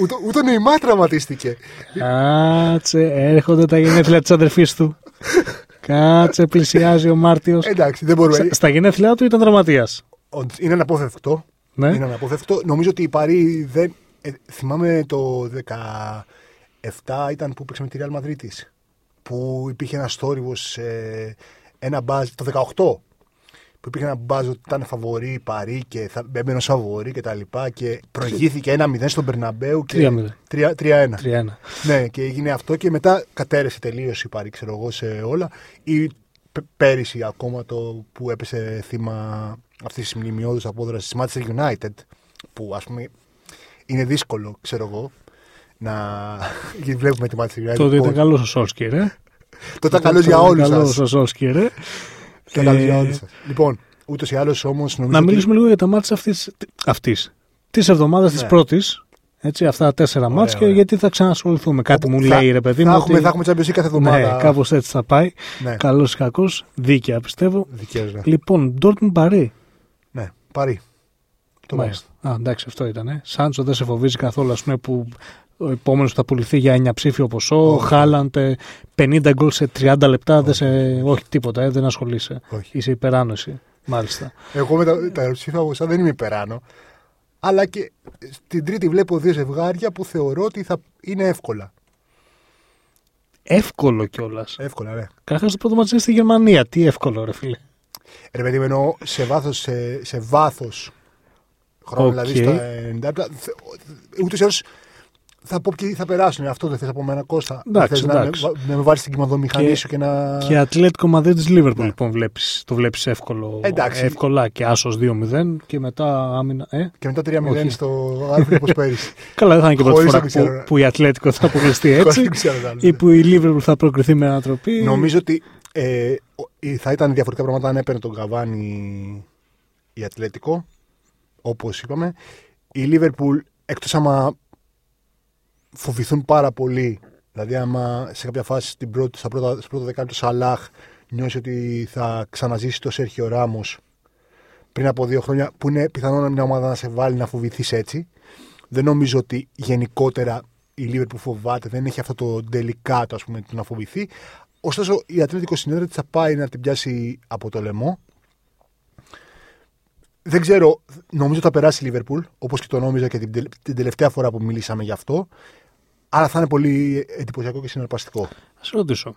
Ούτε, ούτε ο Νεϊμά τραυματίστηκε. Κάτσε, έρχονται τα γενέθλια της αδερφής του. Κάτσε, πλησιάζει ο Μάρτιος. Εντάξει, δεν μπορούμε. Στα γενέθλιά του ήταν δραματία. Όντως, Είναι αναπόφευκτο. Ναι. Είναι αναπόφευκτο. Νομίζω ότι η Παρή δεν. ε, θυμάμαι το 17 ήταν που παίξαμε τη Real Madrid της, Που υπήρχε ένα θόρυβο, ε, ένα μπάζ. Το 18 που υπήρχε ένα μπάζ ότι ήταν φαβορή η Παρή και θα έμπαινε ως φαβορή και τα λοιπά και προηγήθηκε 1-0 στον Περναμπέου και 3-0. 3-1. 3-1. Ναι, και έγινε αυτό και μετά κατέρεσε τελείως η Παρή, ξέρω εγώ, σε όλα. Ή π- πέρυσι ακόμα το που έπεσε θύμα αυτής της μνημειώδους απόδρασης της Manchester United, που ας πούμε είναι δύσκολο, ξέρω εγώ, να. γιατί βλέπουμε τη Manchester United. Τότε ήταν πώς- καλός ο Σόλσκερ, ε. Τότε ήταν καλός για όλους Καλός σας. ο Σόλσκερ, ε. Ήταν καλός για Ε, όλους σας. Λοιπόν, ούτως ή άλλως όμως νομίζω. Να ότι- μιλήσουμε λίγο για τα μάτια αυτής, αυτής. της εβδομάδας της Ναι. πρώτης. Έτσι, αυτά τα τέσσερα Ωραία, μάτια και ωραία. γιατί θα ξανασχοληθούμε. Κάτι Όπου μου θα- λέει ρε παιδί θα μου. έχουμε, ότι... θα έχουμε Champions League κάθε εβδομάδα. Ναι, κάπως έτσι θα πάει. Ναι, Καλός ή κακός. Δίκαια πιστεύω. δικαίως, ναι. Λοιπόν, Dortmund Παρί. ναι, πάρει. Το Μάλιστα. Α, εντάξει, αυτό ήταν. Ε. Σάντσο δεν σε φοβίζει καθόλου, ας πούμε, που ο επόμενος θα πουληθεί για 9 ψήφιο ποσό. Όχι. Χάλαντ ε, 50 γκολ σε 30 λεπτά. Δεν σε... Όχι τίποτα, ε, δεν ασχολείσαι. Όχι. Είσαι υπεράνωση. Μάλιστα. Εγώ με τα, τα ψήφια από εσά δεν είμαι υπεράνω. Αλλά και στην τρίτη βλέπω δύο ζευγάρια που θεωρώ ότι θα είναι εύκολα. Εύκολο κιόλας. Εύκολα, ναι. Καταρχάς το πρώτο μάτι είναι στη Γερμανία. Τι εύκολο, ρε φίλε. Ρε παιδί μου, εννοώ σε βάθος, σε, σε βάθος χρόνου, Οκ. δηλαδή στα 90 λεπτά. Ούτως ή άλλως θα πω ποιοι θα περάσουν. Αυτό δεν θες από μένα, Κώστα. Εντάξει, θες να, με, εντάξει. να με βάλεις στην κιμαδομηχανή Και- σου και να. Και Ατλέτικο Μαδρίτη Λίβερπουλ Ναι. λοιπόν βλέπεις, το βλέπεις εύκολο, Εντάξει. εύκολα και άσος 2-0 και μετά άμυνα. Ε; Και μετά 3-0 Όχι. στο Άνφιλντ όπως *laughs* πέρυσι. Καλά, δεν θα είναι και η πρώτη Χωρίς φορά να ξέρω, που, ναι. που η Ατλέτικο θα αποκλειστεί Χωρίς έτσι να ξέρω τι άλλο. ή που η Λίβερπουλ θα προκριθεί με ανατροπή. Νομίζω ότι ε, ο- ε, θα ήταν διαφορετικά πράγματα αν έπαιρνε τον Καβάνη η Ατλέτικο, όπως είπαμε. Η Λίβερπουλ, εκτός άμα φοβηθούν πάρα πολύ, δηλαδή άμα σε κάποια φάση στην πρώτη, στα πρώτα, στο πρώτο δεκάλεπτο Σαλάχ νιώσεις ότι θα ξαναζήσει το Σέρχιο Ράμος πριν από δύο χρόνια, που είναι πιθανό μια ομάδα να σε βάλει να φοβηθείς έτσι. Δεν νομίζω ότι γενικότερα η Λίβερπουλ φοβάται, δεν έχει αυτό το τελικάτο ας πούμε, του να φοβηθεί. Ωστόσο, η Ατλέτικο συνέδρια θα πάει να την πιάσει από το λαιμό. Δεν ξέρω, νομίζω θα περάσει η Λίβερπουλ, όπως και το νόμιζα και την, τελε- την τελευταία φορά που μιλήσαμε γι' αυτό. Αλλά θα είναι πολύ εντυπωσιακό και συναρπαστικό. Θα σε ρωτήσω.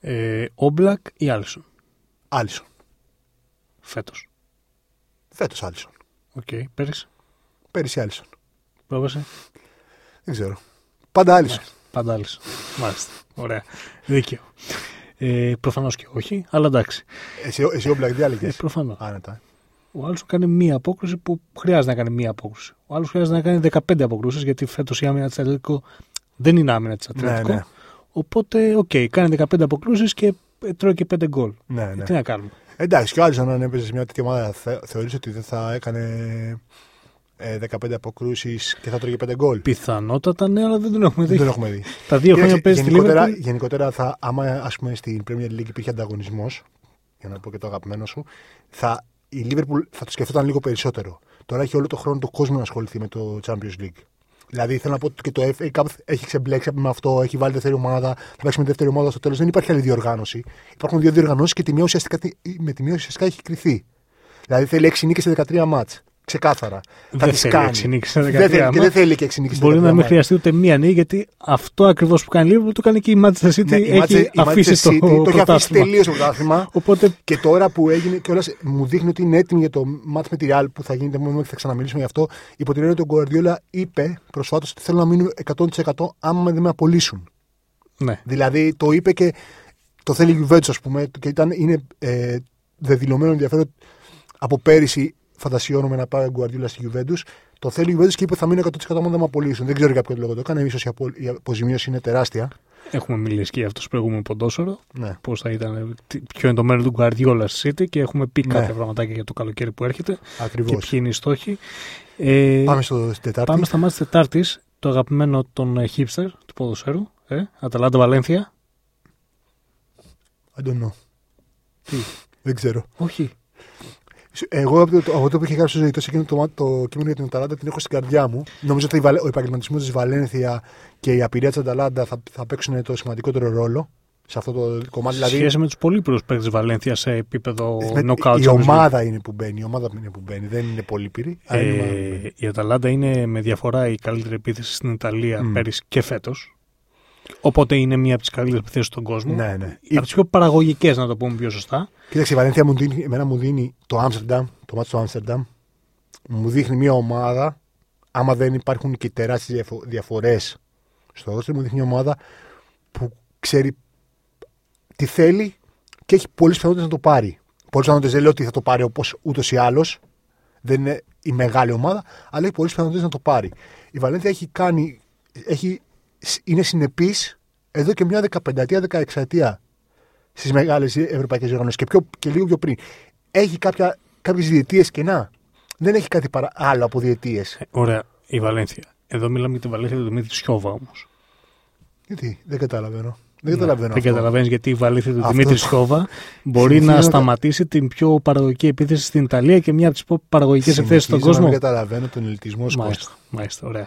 Ε, Όμπλακ ή Άλισον Άλισον. φέτος. Φέτος Άλισον. Οκ, πέρυσι; Πέρυσι Άλισον. Πρόπερσι; Δεν ξέρω. Πάντα Άλισον. Πάντα Άλισον. Μάλιστα. Ωραία. Δίκαιο. Ε, Προφανώς και όχι, αλλά εντάξει. Εσύ, εσύ Όμπλακ διάλεγε. Ε, Προφανώς. Άνετα. Ο άλλος κάνει μία απόκρουση που χρειάζεται να κάνει μία απόκρουση. Ο άλλος χρειάζεται να κάνει 15 αποκρούσεις γιατί φέτος η άμυνα της Ατλέτικο δεν είναι άμυνα της Ατλέτικο. Ναι, ναι. Οπότε, οκ, κάνει 15 αποκρούσεις και ε, τρώει και 5 γκολ. Ναι, ναι. Τι να κάνουμε. Εντάξει, και ο Άλισον αν έπαιζε σε μια τέτοια ομάδα θε, θεωρείς ότι δεν θα έκανε ε, 15 αποκρούσει και θα τρώγε 5 γκολ; Πιθανότατα ναι, αλλά δεν τον έχουμε δει. Δεν το έχουμε δει. Τα δύο χρόνια Κοίταξε, παίζει στη γενικότερα, Λίβερπουλ. γενικότερα θα, άμα ας πούμε, στην Premier League υπήρχε ανταγωνισμός, για να πω και το αγαπημένο σου, θα, η Liverpool θα το σκεφτόταν λίγο περισσότερο. Τώρα έχει όλο το χρόνο το κόσμο να ασχοληθεί με το Champions League. Δηλαδή θέλω να πω ότι και το FA Cup έχει ξεμπλέξει με αυτό, έχει βάλει δεύτερη ομάδα, θα παίξει με δεύτερη ομάδα στο τέλος. Δεν υπάρχει άλλη διοργάνωση. Υπάρχουν δύο διοργανώσεις και τη μία ουσιαστικά, με τη μία ουσιαστικά έχει κρυθεί. Δηλαδή θέλει 6 νίκες σε 13 μάτς. Ξεκάθαρα. θα Δεν τις θέλει κάνει. έξι νίκες σε 13 Δεν θέλει, και δεν μάτς. θέλει και 6 νίκε σε 13 Μπορεί να μην μάτς. χρειαστεί ούτε μία νίκη γιατί αυτό ακριβώς που κάνει η Λίβερπουλ το κάνει και η Manchester City. Ναι, η έχει Manchester- η αφήσει Manchester το, City το έχει αφήσει πρωτάθλημα. τελείως το πρωτάθλημα. Οπότε Και τώρα που έγινε και μου δείχνει ότι είναι έτοιμη για το μάτς με τη Real που θα γίνεται μόνο και θα ξαναμιλήσουμε γι' αυτό. Υπό την έννοια ότι ο Guardiola είπε προσφάτως ότι θέλω να μείνω 100% άμα δεν με απολύσουν. ναι. Δηλαδή το είπε και το θέλει η Juventus, ας πούμε, και ήταν, είναι ε, δεδηλωμένο ενδιαφέρον από πέρυσι. Φαντασιώνομαι να πάει ο Guardiola στη Juventus. Το θέλει η Juventus και είπε θα μείνω 100% άμα δεν με απολύσουν. Δεν ξέρω για ποιο λόγο το έκανε. ίσως η, απο, η αποζημίωση είναι τεράστια. Έχουμε μιλήσει και για αυτό στο προηγούμενο ποντόσορο. Ναι. Πώς θα ήταν, τι- ποιο είναι το μέλλον του Guardiola στη City και έχουμε πει Ναι. κάποια πραγματάκια για το καλοκαίρι που έρχεται Ακριβώς. και ποιοι είναι οι στόχοι. Ε, Πάμε στο στην Τετάρτη. πάμε στα μάτια της Τετάρτης. Το αγαπημένο των ε, hipster του ποδοσφαίρου. Ε, Αταλάντα Βαλένθια. I don't know. Τι; Δεν ξέρω. Όχι. Εγώ από το, από το που είχε γράψει ο Ζωητό εκείνο το, το κείμενο για την Αταλάντα την έχω στην καρδιά μου. Νομίζω ότι η Βαλε- ο επαγγελματισμός της Βαλένθια και η απειρία της Αταλάντα θα, θα παίξουν το σημαντικότερο ρόλο σε αυτό το κομμάτι. Σε σχέση με τους πολύπειρου παίκτες της Βαλένθια σε επίπεδο με- knockout. η Champions League. ομάδα είναι που μπαίνει. Η ομάδα είναι που μπαίνει. Δεν είναι πολύ πυρή. αλλά είναι η ομάδα που μπαίνει. Ε, η Αταλάντα είναι με διαφορά η καλύτερη επίθεση στην Ιταλία Μμ. πέρυσι και φέτος. Οπότε είναι μία από τις καλύτερες επιθέσεις στον κόσμο. Ναι, ναι. Από τις πιο παραγωγικές, να το πούμε πιο σωστά. Κοίταξε, η Βαλένθια μου δίνει, εμένα μου δίνει το Άμστερνταμ, το μάτι του Άμστερνταμ. Μου δείχνει μια ομάδα, άμα δεν υπάρχουν και τεράστιες διαφορές στο ρόστερ, μου δείχνει μια ομάδα που ξέρει τι θέλει και έχει πολλέ πιθανότητες να το πάρει. Πολλέ πιθανότητες δεν λέω ότι θα το πάρει όπως ούτως ή άλλως. Δεν είναι η μεγάλη ομάδα, αλλά έχει πολλέ πιθανότητες να το πάρει. Η Βαλένθια έχει κάνει. Έχει, είναι συνεπής εδώ και μια 15ετία, 16ετία στις μεγάλες ευρωπαϊκές διοργανώσεις και, πιο- και λίγο πιο πριν. Έχει κάποιες διετίες κενά; Δεν έχει κάτι παρα, άλλο από διετίες. Ε, Ωραία, η Βαλένθια. Εδώ μιλάμε για τη Βαλένθια του Δημήτρη Σιώβα όμως. Γιατί; Δεν καταλαβαίνω. Δεν καταλαβαίνω. Ναι, Δεν αυτό. καταλαβαίνεις γιατί η Βαλένθια του Αυτό Δημήτρη το- Σιώβα *laughs* μπορεί Συνηθίζω να να- σταματήσει την πιο παραγωγική επίθεση στην Ιταλία και μία από τις πιο παραγωγικές επιθέσει στον Συνηθίζω να κόσμο. μην καταλαβαίνω τον ελιτισμό σου. Μάλιστα, μάλιστα, ωραία.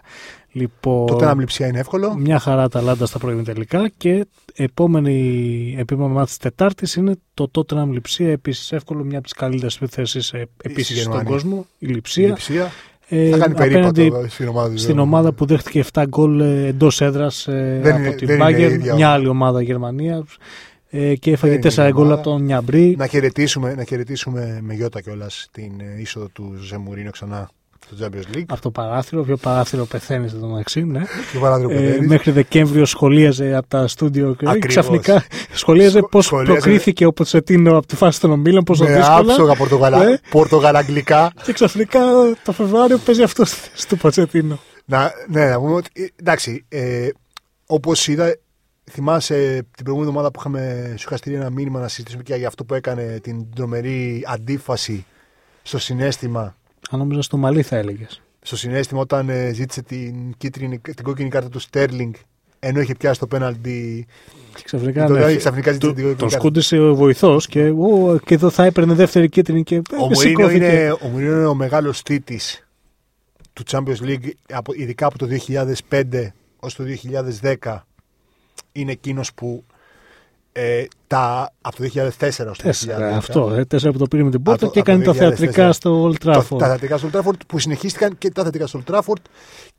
Λοιπόν, Τότε να μλειψία είναι εύκολο. μια χαρά Αταλάντα στα πρώιμη τελικά και επόμενη επόμενη μάτι της Τετάρτης είναι το Tottenham Λιψία. Επίσης εύκολο, μια από τις καλύτερες επιθέσει επίσης στον Γερμανία. κόσμο. Η Η Λιψία. λειψία Ε, θα κάνει απέναντι περίπατο στην ομάδα του. στην ομάδα που δέχτηκε 7 γκολ εντός έδρας Δεν από είναι- την δεν είναι η Bayern, ίδια μια ομάδα. άλλη ομάδα Γερμανίας. Ε, και έφαγε Δεν είναι 4 η γκολ ομάδα. από τον Νιαμπρί. Να χαιρετήσουμε, να χαιρετήσουμε με γιώτα κιόλας την ε, είσοδο του Ζεμουρίνο ξανά στο Champions League. Από το παράθυρο, πιο παράθυρο πεθαίνει εδώ μεταξύ. Ναι. Ποιο παράθυρο Ε, πεθαίνεις. μέχρι Δεκέμβριο σχολίαζε από τα στούντιο και Ακριβώς. ξαφνικά σχολίαζε Σχο- πώς σχολίαζε- προκρίθηκε ο Ποτσετίνο από τη φάση των ομίλων, πόσο με δύσκολα. άψογα πορτογαλα... Ναι. πορτογαλαγγλικά. Και ξαφνικά το Φεβρουάριο παίζει αυτό στη θέση του Ποτσετίνο. Να, ναι, να πούμε ότι. ε, Εντάξει, ε, όπως είδα, θυμάσαι την προηγούμενη εβδομάδα που είχαμε, σου είχα στείλει ένα μήνυμα να συζητήσουμε και για αυτό που έκανε την τρομερή αντίφαση στο συνέστημα. Αν νόμιζα στο μαλλί θα έλεγες. Στο συνέστημα όταν ε, ζήτησε την, κίτρινη, την κόκκινη κάρτα του Στέρλινγκ ενώ είχε πιάσει το πέναλτι. Και ξαφνικά, Το ναι, λέει, ξαφνικά ζήτησε του- την κόκκινη τον κάρτα. σκούντισε ο βοηθός και, «Ω, και εδώ θα έπαιρνε δεύτερη κίτρινη και Ο ε, Μουρίνιο σηκώθηκε. είναι, ο Μουρίνιο είναι ο μεγάλος τίτης του Champions League, από, ειδικά από το 2005 ως το 2010. Είναι εκείνος που ε, τα, από το 2004 ως το 2010. Τέσσερα, αυτό. Ε, τέσσερα που το πήρε με την πόρτα Από το- και από το έκανε τα 2004. θεατρικά στο Old Το- Trafford. τα θεατρικά στο Old Trafford που συνεχίστηκαν και τα θεατρικά στο Old Trafford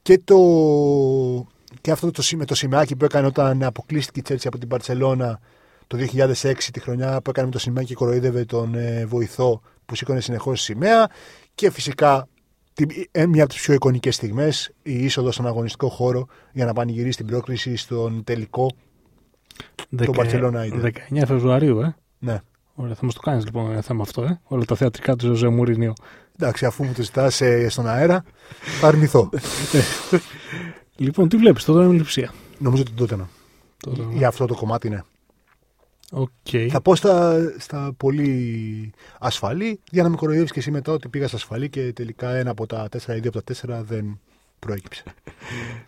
και, το, και αυτό το, σι- με το σημαίακι που έκανε όταν αποκλείστηκε η Τσέλσι από την Παρσελώνα το 2006 τη χρονιά που έκανε με το σημαίακι και κοροϊδεύε τον ε, βοηθό που σήκωνε συνεχώς σημαία και φυσικά την, ε, μια από τις πιο εικονικές στιγμές η είσοδος στον αγωνιστικό χώρο για να πανηγυρίσει την πρόκριση στον τελικό Δεκα- Barcelona Inter. 19 Φεβρουαρίου, ε. ναι. Ωραία, θα μας το κάνεις λοιπόν ένα θέμα αυτό, ε. Όλα τα θεατρικά του Ζωζέ Μουρίνιο. Εντάξει, αφού μου το ζητάς ε, στον αέρα, θα αρνηθώ. *laughs* Λοιπόν, τι βλέπεις, τώρα είναι λειψία. Νομίζω ότι τότε να. Για αυτό το κομμάτι, ναι. Οκ. Θα πω στα, στα πολύ ασφαλή, για να με κοροϊδεύεις και εσύ μετά ότι πήγα στα ασφαλή και τελικά ένα από τα τέσσερα ή δύο από τα τέσσερα δεν προέκυψε.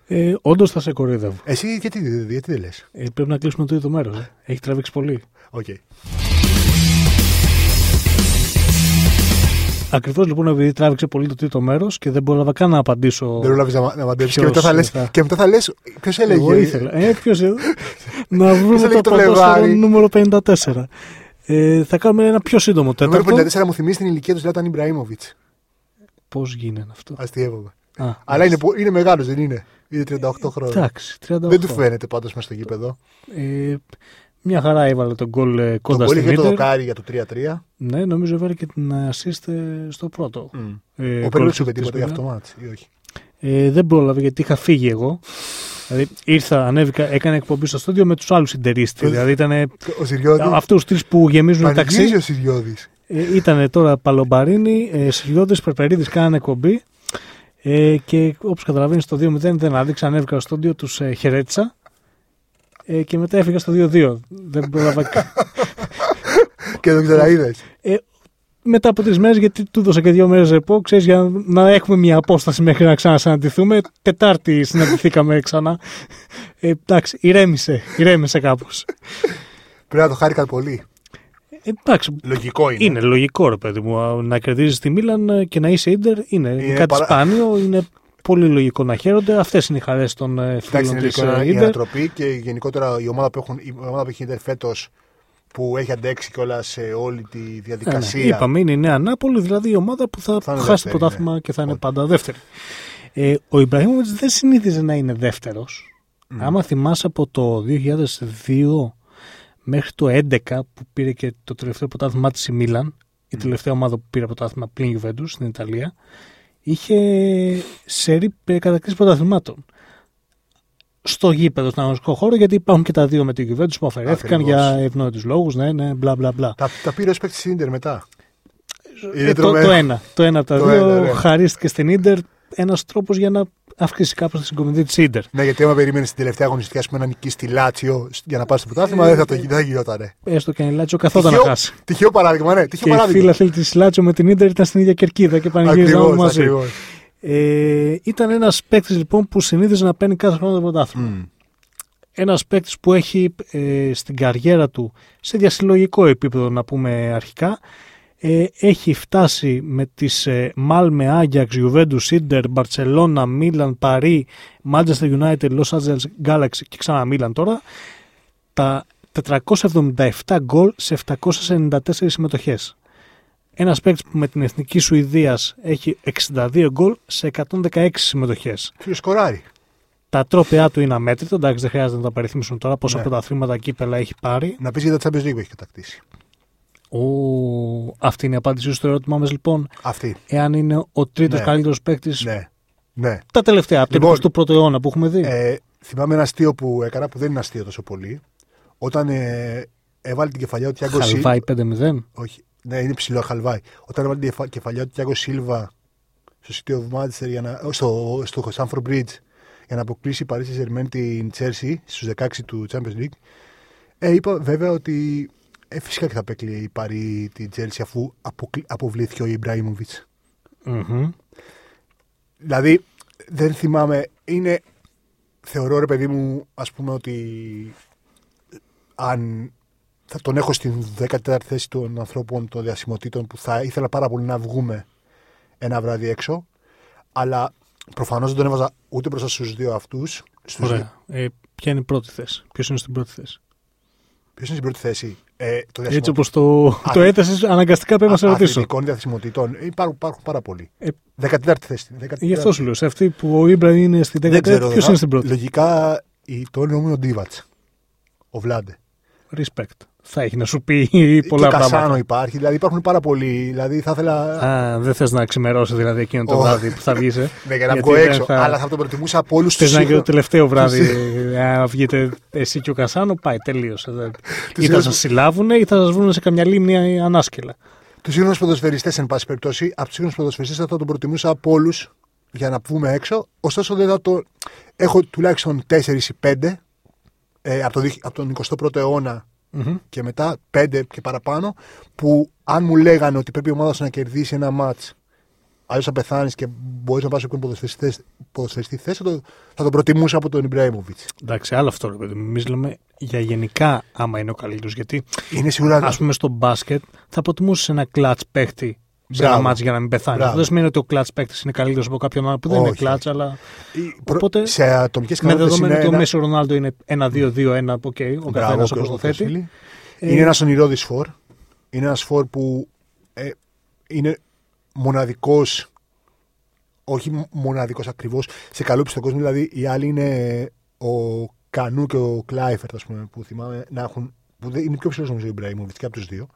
Ε, Όντως θα σε κοροϊδεύω. Εσύ γιατί, γιατί δεν λες; Ε, πρέπει να κλείσουμε το τρίτο μέρος. Ε. Έχει τραβήξει πολύ. Οκ. Ακριβώς λοιπόν επειδή τράβηξε πολύ το τρίτο μέρος και δεν πρόλαβα καν να απαντήσω. Δεν πρόλαβες να, να μαντέψει. Και Ποιος μετά θα λες. θα- Και μετά θα λες. Ποιος έλεγε; Εγώ ήθελα. Ε, ποιος, ε, *laughs* να βρούμε έλεγε το το ποδόσφαιρο Φλεβάρι. νούμερο 54. Ε, θα κάνουμε ένα πιο σύντομο Το νούμερο τέταρτο. 54 μου θυμίζει την ηλικία του Λάταν Ιμπραήμοβιτς. Πώς γίνεται αυτό; Αστείευομαι. Α, Αλλά είναι, πο- είναι μεγάλος, δεν είναι. Είναι 38 χρόνια. Εντάξει, 38. Δεν του φαίνεται πάντως μέσα στο γήπεδο. Ε, μια χαρά έβαλε τον γκολ ε, Τον κοντά πολύ στην είχε το Ίντερ. δοκάρι για το 3-3. Ναι, νομίζω έβαλε και την assist ε, στο πρώτο. Mm. Ε, Ο γκολ Περίλο της είπε τίποτα για Βίλα. αυτό το μάτς, ή όχι; Ε, δεν πρόλαβε γιατί είχα φύγει εγώ. Δηλαδή ήρθα, ανέβηκα, έκανε εκπομπή στο στούντιο με τους άλλους συντερίστε. Ποιος- Δηλαδή ήταν Ο Σιριώδη. αυτούς τρεις που γεμίζουν Πανηγύριζε ταξί. ο Σιριώδη. Ε, ήταν τώρα Παλομπαρίνη, ε, Σιλιώδη, Περπερίδης κάνανε εκπομπή. Ε, και όπως καταλαβαίνεις, στο 2-0 δεν άδειξα. Ανέβηκα στο στούντιο, τους ε, χαιρέτησα. Ε, και μετά έφυγα στο 2-2. δεν πρόλαβα. κα- *laughs* Και τον ξαναείδε. ε, μετά από τρεις μέρες, γιατί του έδωσα και δύο μέρες ρεπό, ξέρεις, για να έχουμε μια απόσταση μέχρι να ξανασυναντηθούμε. Τετάρτη συναντηθήκαμε ξανά. Ε, εντάξει, ηρέμησε, ηρέμησε κάπως. Πρέπει να το χάρηκαν πολύ. Ε, εντάξει, Λογικό είναι. είναι λογικό ρε παιδί μου να κερδίζεις τη Μίλαν ε, και να είσαι ίντερ. Είναι, Είναι κάτι παρα- σπάνιο, είναι πολύ λογικό να χαίρονται. Αυτές είναι οι χαρές των ε, Εντάξει, φίλων είναι της λογικό η ίντερ. ανατροπή και γενικότερα η ομάδα που, έχουν, η ομάδα που έχει ίντερ φέτος που έχει αντέξει κιόλας σε όλη τη Ε, ναι. διαδικασία. Είπαμε, είναι η νέα Νάπολη, δηλαδή η ομάδα που θα, Θα είναι χάσει δεύτερη, το πρωτάθλημα ναι. και θα είναι Ότι. πάντα δεύτερη. Ε, ο Ιμπραήμοβιτς δεν συνήθιζε να είναι δεύτερος. Μμ. Άμα θυμάσαι από το 2002 μέχρι το 2011 που πήρε και το τελευταίο πρωτάθλημά της η Μίλαν, η Μμ. τελευταία ομάδα που πήρε πρωτάθλημα πλην Juventus στην Ιταλία, είχε σερή κατακτήσεις πρωταθλημάτων. Στο γήπεδο, στον αγωνιστικό χώρο, γιατί υπάρχουν και τα δύο με τη Juventus που αφαιρέθηκαν Ακριβώς. για ευνόητους λόγους. Ναι, ναι, μπλα μπλα μπλα. Τα, τα πήρε ως παίκτης της Ίντερ μετά. Είναι Ε, το, τρομερό. το ένα. Το ένα από τα Το δύο ένα, ναι. χαρίστηκε στην Ίντερ. Ένας τρόπος για να αυξήσει κάπως τη συγκομιδή της Ίντερ. Ναι, γιατί άμα περίμενε στην τελευταία αγωνιστική ας πούμε, να νικήσει τη Λάτσιο για να πάρεις το πρωτάθλημα, δεν θα το δεν θα γινότανε. Έστω και αν η Λάτσιο καθόταν να Τυχαίο- χάσει. Τυχαίο παράδειγμα, ναι. Τυχαίο Και οι παράδειγμα. φίλοι της Λάτσιο με την Ίντερ ήταν στην ίδια κερκίδα και πανηγύριζαν Ακριβώς, μαζί. ακριβώς. Ε, ήταν ένας παίκτης λοιπόν που συνήθιζε να παίρνει κάθε χρόνο το πρωτάθλημα. Μμ. Ένας παίκτης που έχει ε, στην καριέρα του σε διασυλλογικό επίπεδο, να πούμε αρχικά, ε, έχει φτάσει με τις ε, Μάλμε, Άγιαξ, Juventus, Ίντερ, Μπαρτσελώνα, Μίλαν, Παρί, Manchester United, Los Angeles Galaxy και ξανά Μίλαν τώρα, τα 477 γκολ σε 794 συμμετοχές. Ένας παίκτης που με την Εθνική Σουηδίας έχει 62 γκολ σε 116 συμμετοχές. Ποιο σκοράρει; Τα τρόπαιά του είναι αμέτρητα, εντάξει δεν χρειάζεται να τα παριθμίσουν τώρα πόσα Ναι. πρωταθλήματα κύπελα έχει πάρει. Να πεις για τα Champions League που έχει κατακτήσει. Ο... Αυτή είναι η απάντησή σου στο ερώτημά μας, λοιπόν. Αυτή. Εάν είναι ο τρίτος Ναι. καλύτερος παίκτης Ναι. Ναι. τα τελευταία, από Λοιπόν, τον 21ο αιώνα που έχουμε δει. Ε, θυμάμαι ένα αστείο που έκανα που δεν είναι αστείο τόσο πολύ. Όταν ε, έβαλε την κεφαλιά ο Τιάγκο Σίλβα. Χαλβάει 5-0. Όχι, ναι, είναι ψηλό, χαλβάει. Όταν έβαλε την κεφα- κεφαλιά του Τιάγκο Σίλβα στο City of Manchester, για να, στο, στο Sanford Bridge, για να αποκλείσει η Paris Saint-Germain την Chelsea στους 16 του Champions League, ε, είπα βέβαια ότι ε, φυσικά και θα παίξει η Paris την Chelsea αφού αποκλει- αποβλήθηκε ο Ιμπραήμοβιτς. Μμμ. Δηλαδή, δεν θυμάμαι. Είναι. Θεωρώ ρε παιδί μου, ας πούμε ότι. Αν. Θα τον έχω στην 14η θέση των ανθρώπων των διασημοτήτων που θα ήθελα πάρα πολύ να βγούμε ένα βράδυ έξω. Αλλά προφανώς δεν τον έβαζα ούτε μπροστά στους δύο αυτούς. Ωραία. Ε, ποια είναι η πρώτη θέση; Ποιος είναι στην πρώτη θέση; Ποιος είναι στην πρώτη θέση; Ε, το Έτσι όπως το, το Α- έθεσες, αναγκαστικά πρέπει να σε ρωτήσω. Αθλητικών διαθεσιμοτήτων. Ε, Υπάρχουν, υπάρχουν πάρα πολλοί. Ε, 14η θέση. 14η. Γι' αυτό σου λέω. Σε αυτή που ο Ήμπρα είναι στην Δεν 13η, ξέρω. ποιος θα- είναι στην πρώτη; Λογικά η- το όνομα μου είναι ο Ντίβατς. Ο Βλάντε. Respect. Θα έχει να σου πει πολλά και Κασάνο πράγματα. υπάρχει, δηλαδή υπάρχουν πάρα πολλοί. Δηλαδή θα ήθελα. Α, δεν θες να ξημερώσεις δηλαδή εκείνο το Ω. βράδυ που θα βγεις. Ε; *laughs* ναι, για να γιατί βγω δεν έξω. θα- Αλλά θα τον προτιμούσα από όλους του. Θες να είναι και το τελευταίο βράδυ. Αν βγείτε εσύ και ο Κασάνο, πάει τελείωσε. Δεν- Ή θα είδες- σας συλλάβουν ή θα σας βρουν σε καμιά λίμνη ανάσκελα. Τους σύγχρονου ποδοσφαιριστές, εν πάση περιπτώσει, από τους σύγχρονου ποδοσφαιριστές θα τον προτιμούσα από όλους για να βγούμε έξω. Ωστόσο, δεν θα το. Έχω τουλάχιστον 4 ή 5 ε, από, το, δι- από τον 21ο αιώνα Μμμ. και μετά 5 και παραπάνω που αν μου λέγανε ότι πρέπει η ομάδα σου να κερδίσει ένα μάτ, αλλιώς θα πεθάνεις και μπορείς να πας σε όποιον ποδοσφαιριστή- ποδοσφαιριστή θέση, θα, το, θα τον προτιμούσα από τον Ιμπραήμοβιτς. Εντάξει, άλλο αυτό ρε παιδί μου. Εμείς λέμε για γενικά άμα είναι ο καλύτερος. Γιατί Είναι σίγουρα. ας πούμε στο μπάσκετ θα προτιμούσες ένα κλατς παίχτη σε ένα Μπράβο. μάτς για να μην πεθάνει. Μπράβο. Αυτό δεν σημαίνει ότι ο κλατς παίχτη είναι καλύτερος από κάποιον άλλο που δεν είναι Όχι. κλατς, αλλά η- προ- οπότε, σε ατομικές με ικανότητες δεδομένο είναι. ότι ο ένα- Μέσο Ρονάλντο είναι 1-2-2-1, οκ, ο Μπράβο, καθένας ο- όπως ο το θέτει. Κασίλη. Ε, Είναι ένας ονειρόδης φορ. Είναι ένας φορ που ε, είναι μοναδικός. Όχι μοναδικός ακριβώς σε καλό στον κόσμο. Δηλαδή, οι άλλοι είναι ο Κανού και ο Κλάιφερτ, ας πούμε, που θυμάμαι να έχουν. Που δεν- είναι πιο ψηλός νομίζω ο Ιμπραήμοβιτ και από τους δύο.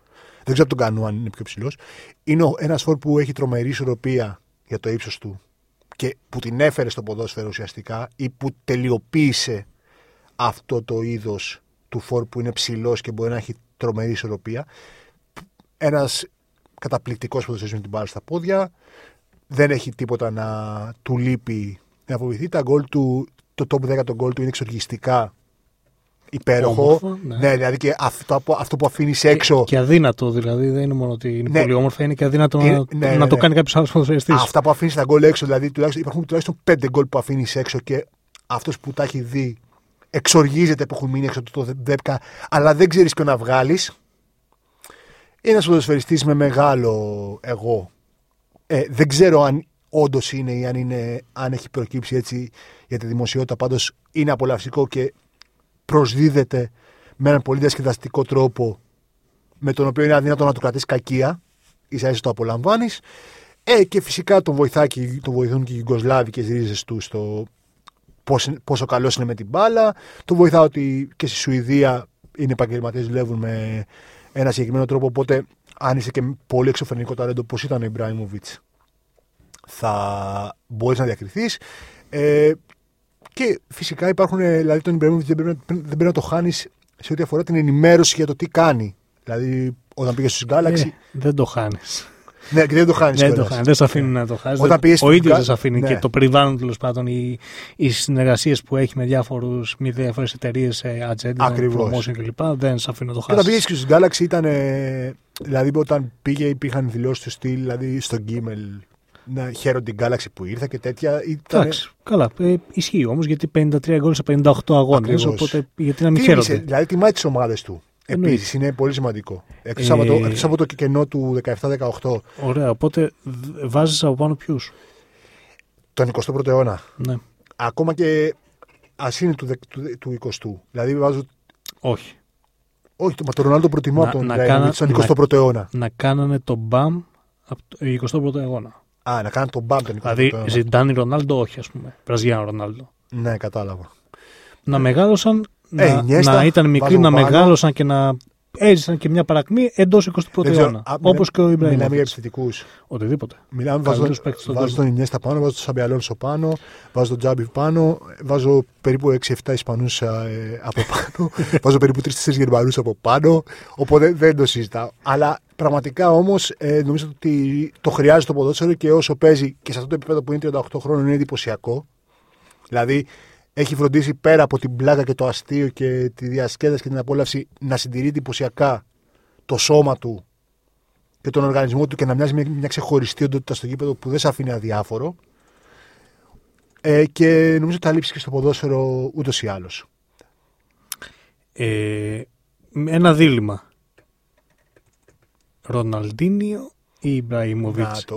Δεν ξέρω από τον Κανού αν είναι πιο ψηλός. Είναι ένας φορ που έχει τρομερή ισορροπία για το ύψος του και που την έφερε στο ποδόσφαιρο ουσιαστικά ή που τελειοποίησε αυτό το είδος του φορ που είναι ψηλός και μπορεί να έχει τρομερή ισορροπία. Ένας καταπληκτικός ποδοσφαιριστής με την μπάλα στα πόδια. Δεν έχει τίποτα να του λείπει να φοβηθεί. Τα γκολ του, το top 10 το γκολ του είναι εξοργιστικά υπέροχο. Όμορφο, ναι. ναι. δηλαδή και αυτό, από- αυτό που αφήνεις έξω. Και αδύνατο δηλαδή, δεν είναι μόνο ότι είναι Ναι. πολύ όμορφα, είναι και αδύνατο Είναι- να, ναι, να ναι, το ναι. κάνει κάποιος άλλος ποδοσφαιριστή. Αυτά που αφήνεις τα γκολ έξω, δηλαδή τουλάχιστον, υπάρχουν τουλάχιστον πέντε γκολ που αφήνεις έξω και αυτός που τα έχει δει εξοργίζεται που έχουν μείνει έξω από το δέπκα, αλλά δεν ξέρεις ποιο να βγάλεις. Είναι ένας ποδοσφαιριστή με μεγάλο εγώ. Ε, δεν ξέρω αν όντως είναι ή αν, είναι, αν έχει προκύψει έτσι για τη δημοσιότητα. Πάντως είναι απολαυστικό και προσδίδεται με έναν πολύ διασκεδαστικό τρόπο με τον οποίο είναι αδύνατο να του κρατήσει κακία. ίσα ίσα το απολαμβάνεις. Ε, και φυσικά τον, βοηθά και, τον βοηθούν και οι Ιουγκοσλάβικε ρίζες τους στο πώς, είναι- πόσο καλός είναι με την μπάλα. Τον βοηθά ότι και στη Σουηδία είναι επαγγελματίες, δουλεύουν με ένα συγκεκριμένο τρόπο. Οπότε, αν είσαι και πολύ εξωφρενικό ταλέντο, όπως ήταν ο Ιμπράιμοβιτ, θα μπορείς να διακριθείς. Ε, και φυσικά υπάρχουν, ε, δηλαδή τον Ιμπραήμοβιτς δεν, πρέπει να- δεν πρέπει να το χάνεις σε ό,τι αφορά την ενημέρωση για το τι κάνει. Δηλαδή, όταν πήγες στους Galaxy. Ε, δεν το χάνεις. Ναι, και δεν το χάνεις. Δεν το χάνεις. Δεν σε αφήνει να το χάσει. Όταν πήγες Ο στην ίδιος Κα- δεν σε αφήνει ναι. και το περιβάλλον τέλος πάντων, οι, οι συνεργασίες που έχει με διάφορους μη διάφορες εταιρείες, ατζέντα, Ακριβώς. promotion κλπ. Δεν σε αφήνει να το Και όταν πήγες χάσει. και στους Galaxy ήταν. ε, δηλαδή, όταν πήγε, υπήρχαν δηλώσεις του στυλ, δηλαδή στο Gmail να χαίρονται την Galaxy που ήρθα και τέτοια. Ήταν, Εντάξει, καλά. Ε, ισχύει όμως γιατί 53 γκολ σε 58 αγώνες. Ακριβώς. Οπότε γιατί να μην Τίμησε, χαίρονται; δηλαδή τιμάει τις ομάδες του. Εννοείται. Επίσης είναι πολύ σημαντικό. Εκτός Ε, από, το- εκτός από το κενό του 17-18, Ωραία. Οπότε βάζεις από πάνω ποιους; τον 21ο αιώνα. Ναι. Ακόμα και α είναι του, δεκ- του, του 20ου. Δηλαδή βάζω. Όχι. Όχι, το, μα τον Ρονάλντο προτιμώ Να- από τον να Ιμπραήμοβιτ κάνα- στον 21ο αιώνα. Να κάνανε τον μπαμ από το 21ο αγώνα. Α, να κάνω τον μπαμ τον 21ο Δηλαδή, αιώνα. Ζιντάνι Ρονάλντο, όχι, ας πούμε. Βραζιάνο Ρονάλντο. Ναι, κατάλαβα. Να μεγάλωσαν, Ε, να, Ινιέστα, να ήταν μικροί, βάζω να πάνω. μεγάλωσαν και να έζησαν και μια παρακμή εντός 21ου αιώνα. Όπως και ο Μιλάμε για Ιμπραήμοβιτ. επιθετικούς. Οτιδήποτε. Μιλάμε, βάζω, Καλύτερους παίκτες στον βάζω τον Ινιέστα πάνω, βάζω τον Σαμπιαλόνσο πάνω, βάζω τον Τζάμπι πάνω, βάζω περίπου 6-7 Ισπανούς από πάνω, *laughs* βάζω περίπου 3-4 Γερμανούς από πάνω. Οπότε δεν το συζητάω. Αλλά πραγματικά όμως ε, νομίζω ότι το χρειάζεται το ποδόσφαιρο και όσο παίζει και σε αυτό το επίπεδο που είναι 38 χρόνων είναι εντυπωσιακό. Δηλαδή έχει φροντίσει πέρα από την πλάκα και το αστείο και τη διασκέδαση και την απόλαυση να συντηρεί εντυπωσιακά το σώμα του και τον οργανισμό του και να μοιάζει μια, μια ξεχωριστή οντότητα στο γήπεδο που δεν σε αφήνει αδιάφορο. Ε, και νομίζω ότι θα λείψει και στο ποδόσφαιρο ούτως ή άλλως. Ε, ένα δίλημα. Ροναλντίνιο ή Ιμπραήμοβιτς Να, το-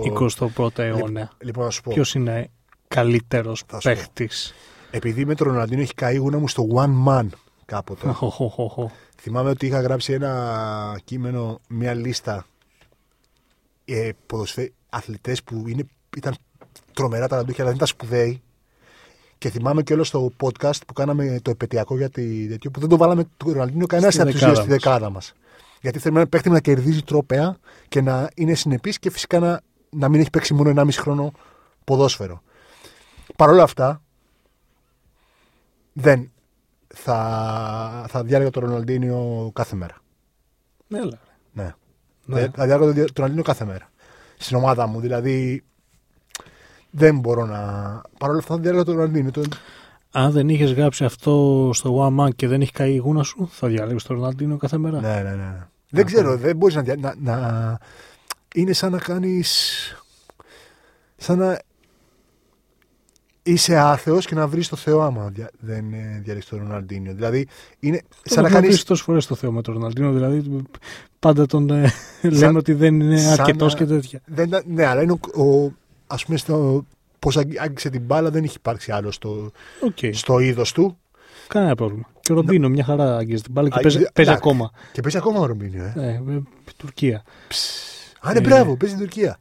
21ο αιώνα; Λοιπόν, να σου πω. Ποιος είναι καλύτερος Θα σου πω. παίχτης; Επειδή με τον Ροναλντίνο έχει καεί η γούνα μου στο one man κάποτε. *laughs* Θυμάμαι ότι είχα γράψει ένα κείμενο, μια λίστα ε, ποδοσφαι... αθλητές που είναι, ήταν τρομερά ταλαντούχοι αλλά δεν ήταν σπουδαίοι. Και θυμάμαι και όλο στο podcast που κάναμε το επαιτειακό για τη τέτοιο που δεν το βάλαμε το Ροναλντίνο κανένας Στη από του δεκάδα στη μας. δεκάδα μας. Γιατί θέλουμε ένα παίχτη να κερδίζει τρόπαια και να είναι συνεπής και φυσικά να, να μην έχει παίξει μόνο 1,5 χρόνο ποδόσφαιρο. Παρ' όλα αυτά, δεν θα, θα διάλεγα τον Ροναλντίνιο κάθε μέρα. Ναι, έλα, ρε. Ναι. Ναι. Θα, θα διάλεγα τον Ροναλντίνιο κάθε μέρα. Στην ομάδα μου. Δηλαδή, δεν μπορώ να. Παρ' όλα αυτά, θα διάλεγα τον Ροναλντίνιο. Τον... Αν δεν είχες γράψει αυτό στο One Man και δεν έχει καεί η γούνα σου, θα διάλεγες τον Ροναλντίνο κάθε μέρα; Ναι, ναι, ναι. Δεν ξέρω, δεν μπορείς να, δια- να, να. Είναι σαν να κάνει. Σαν να είσαι άθεος και να βρεις το Θεό άμα δια- δεν ε, διαλέξει τον Ροναλντίνιο. Δηλαδή, είναι σαν να κάνεις. τόσες φορές το Θεό με τον Ροναλντίνιο. Δηλαδή, πάντα τον ε, λέμε ότι δεν είναι σαν αρκετός να- και τέτοια. Δεν, ήταν- ναι, αλλά είναι ο, ο, ας πούμε στο, πώς άγγι- άγγιξε την μπάλα δεν έχει υπάρξει άλλο στο, Οκ, στο είδος του κανένα πρόβλημα. Και ο Ρομπίνιο μια χαρά αγγίζει την μπάλα και Α, παίζει, εντάξει. παίζει ακόμα. και παίζει ακόμα ο Ρομπίνιο. Ε. Ε, ε, Τουρκία. Α, ναι, Ε, μπράβο, παίζει στην Τουρκία.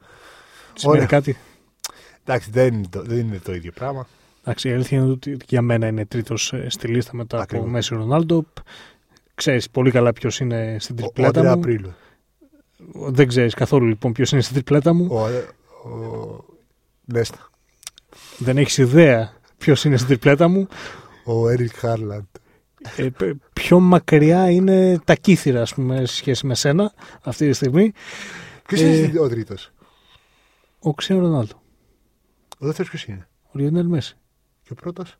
Σημαίνει Ωραία. κάτι. Εντάξει, δεν είναι, το, δεν είναι το ίδιο πράγμα. Εντάξει, η αλήθεια είναι ότι για μένα είναι τρίτος στη λίστα μετά Ακριβώς. από Μέση Ρονάλντο. Ξέρεις πολύ καλά ποιος είναι στην Ο, ο τριπλέτα Αντρέα μου. Απρίλου. Δεν ξέρεις καθόλου λοιπόν ποιος είναι στην τριπλέτα μου. Ο, ο, Νέστα. Δεν έχεις ιδέα ποιος είναι στην τριπλέτα μου. Ο Έρικ Χάρλαντ. Ε, π- πιο μακριά είναι τα κύθυρα, ας πούμε, σε σχέση με σένα αυτή τη στιγμή. Ποιος Ε, είναι ο τρίτος; Ο Ξένο Ρονάλντο. Ο δεύτερος ποιος είναι; Ο Λιονέλ Μέση. Και ο πρώτος;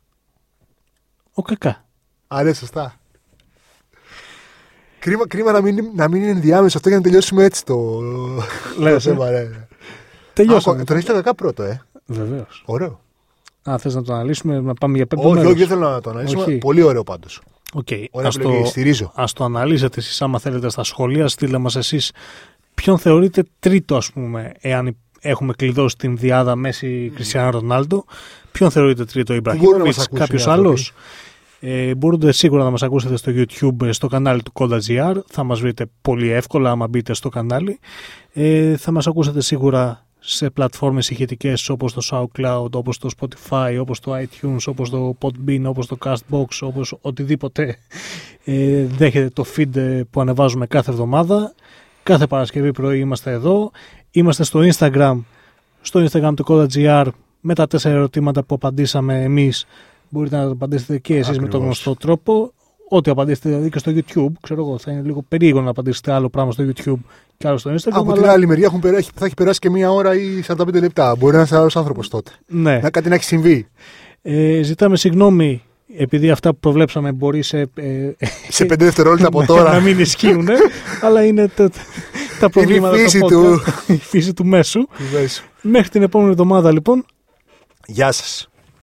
Ο Κακά. Α, ναι, σωστά. Κρίμα, κρίμα να, μην, να μην είναι ενδιάμεσο αυτό για να τελειώσουμε έτσι το, το Λες, ε. θέμα. Ναι. Τελειώσαμε. Α, τον έχεις το κακά πρώτο, ε. Βεβαίως. Ωραίο. Α, θες να το αναλύσουμε, να πάμε για πέμπτο Όχι, μέρος; όχι, δεν θέλω να το αναλύσουμε. Όχι. Πολύ ωραίο πάντως. Οκ. Ωραία Ας επιλογή. το, Στηρίζω. ας το αναλύσετε εσείς άμα θέλετε στα σχόλια. Στείλτε μας εσείς ποιον θεωρείτε τρίτο ας πούμε εάν έχουμε κλειδώσει την δυάδα Μέσι Κριστιανό Ρονάλντο. Ποιον θεωρείτε τρίτο μπορούν να Ιμπραχίμοβιτς, μας ακούσουν κάποιος οι άνθρωποι; άλλος; Ε, μπορείτε σίγουρα να μας ακούσετε στο YouTube, στο κανάλι του Koda.gr. Θα μας βρείτε πολύ εύκολα άμα μπείτε στο κανάλι. Ε, θα μας ακούσετε σίγουρα σε πλατφόρμες ηχητικές όπως το SoundCloud, όπως το Spotify, όπως το iTunes, όπως το Podbean, όπως το Castbox, όπως οτιδήποτε ε, δέχεται το feed ε, που ανεβάζουμε κάθε εβδομάδα. Κάθε Παρασκευή πρωί είμαστε εδώ. Είμαστε στο Instagram, στο Instagram του Koda.gr με τα τέσσερα ερωτήματα που απαντήσαμε εμείς. Μπορείτε να τα απαντήσετε και εσείς με τον Ακριβώς. γνωστό τρόπο. Ό,τι απαντήσετε δηλαδή και στο YouTube. Ξέρω εγώ, θα είναι λίγο περίεργο να απαντήσετε άλλο πράγμα στο YouTube και άλλο στο Instagram. Από αλλά- την άλλη μεριά έχουν περάσει, θα έχει περάσει και μία ώρα ή 45 λεπτά. Μπορεί να είναι ένας άλλος άνθρωπος τότε. Ναι. Να κάτι να έχει συμβεί. Ε, ζητάμε συγγνώμη επειδή αυτά που προβλέψαμε μπορεί σε, ε, Σε 5 δευτερόλεπτα από να τώρα. μην ισχύουν, αλλά είναι τα, τα προβλήματα φύση στο του. podcast, *laughs* η φύση του μέσου. Βεβαίως. Μέχρι την επόμενη εβδομάδα λοιπόν, Γεια σας.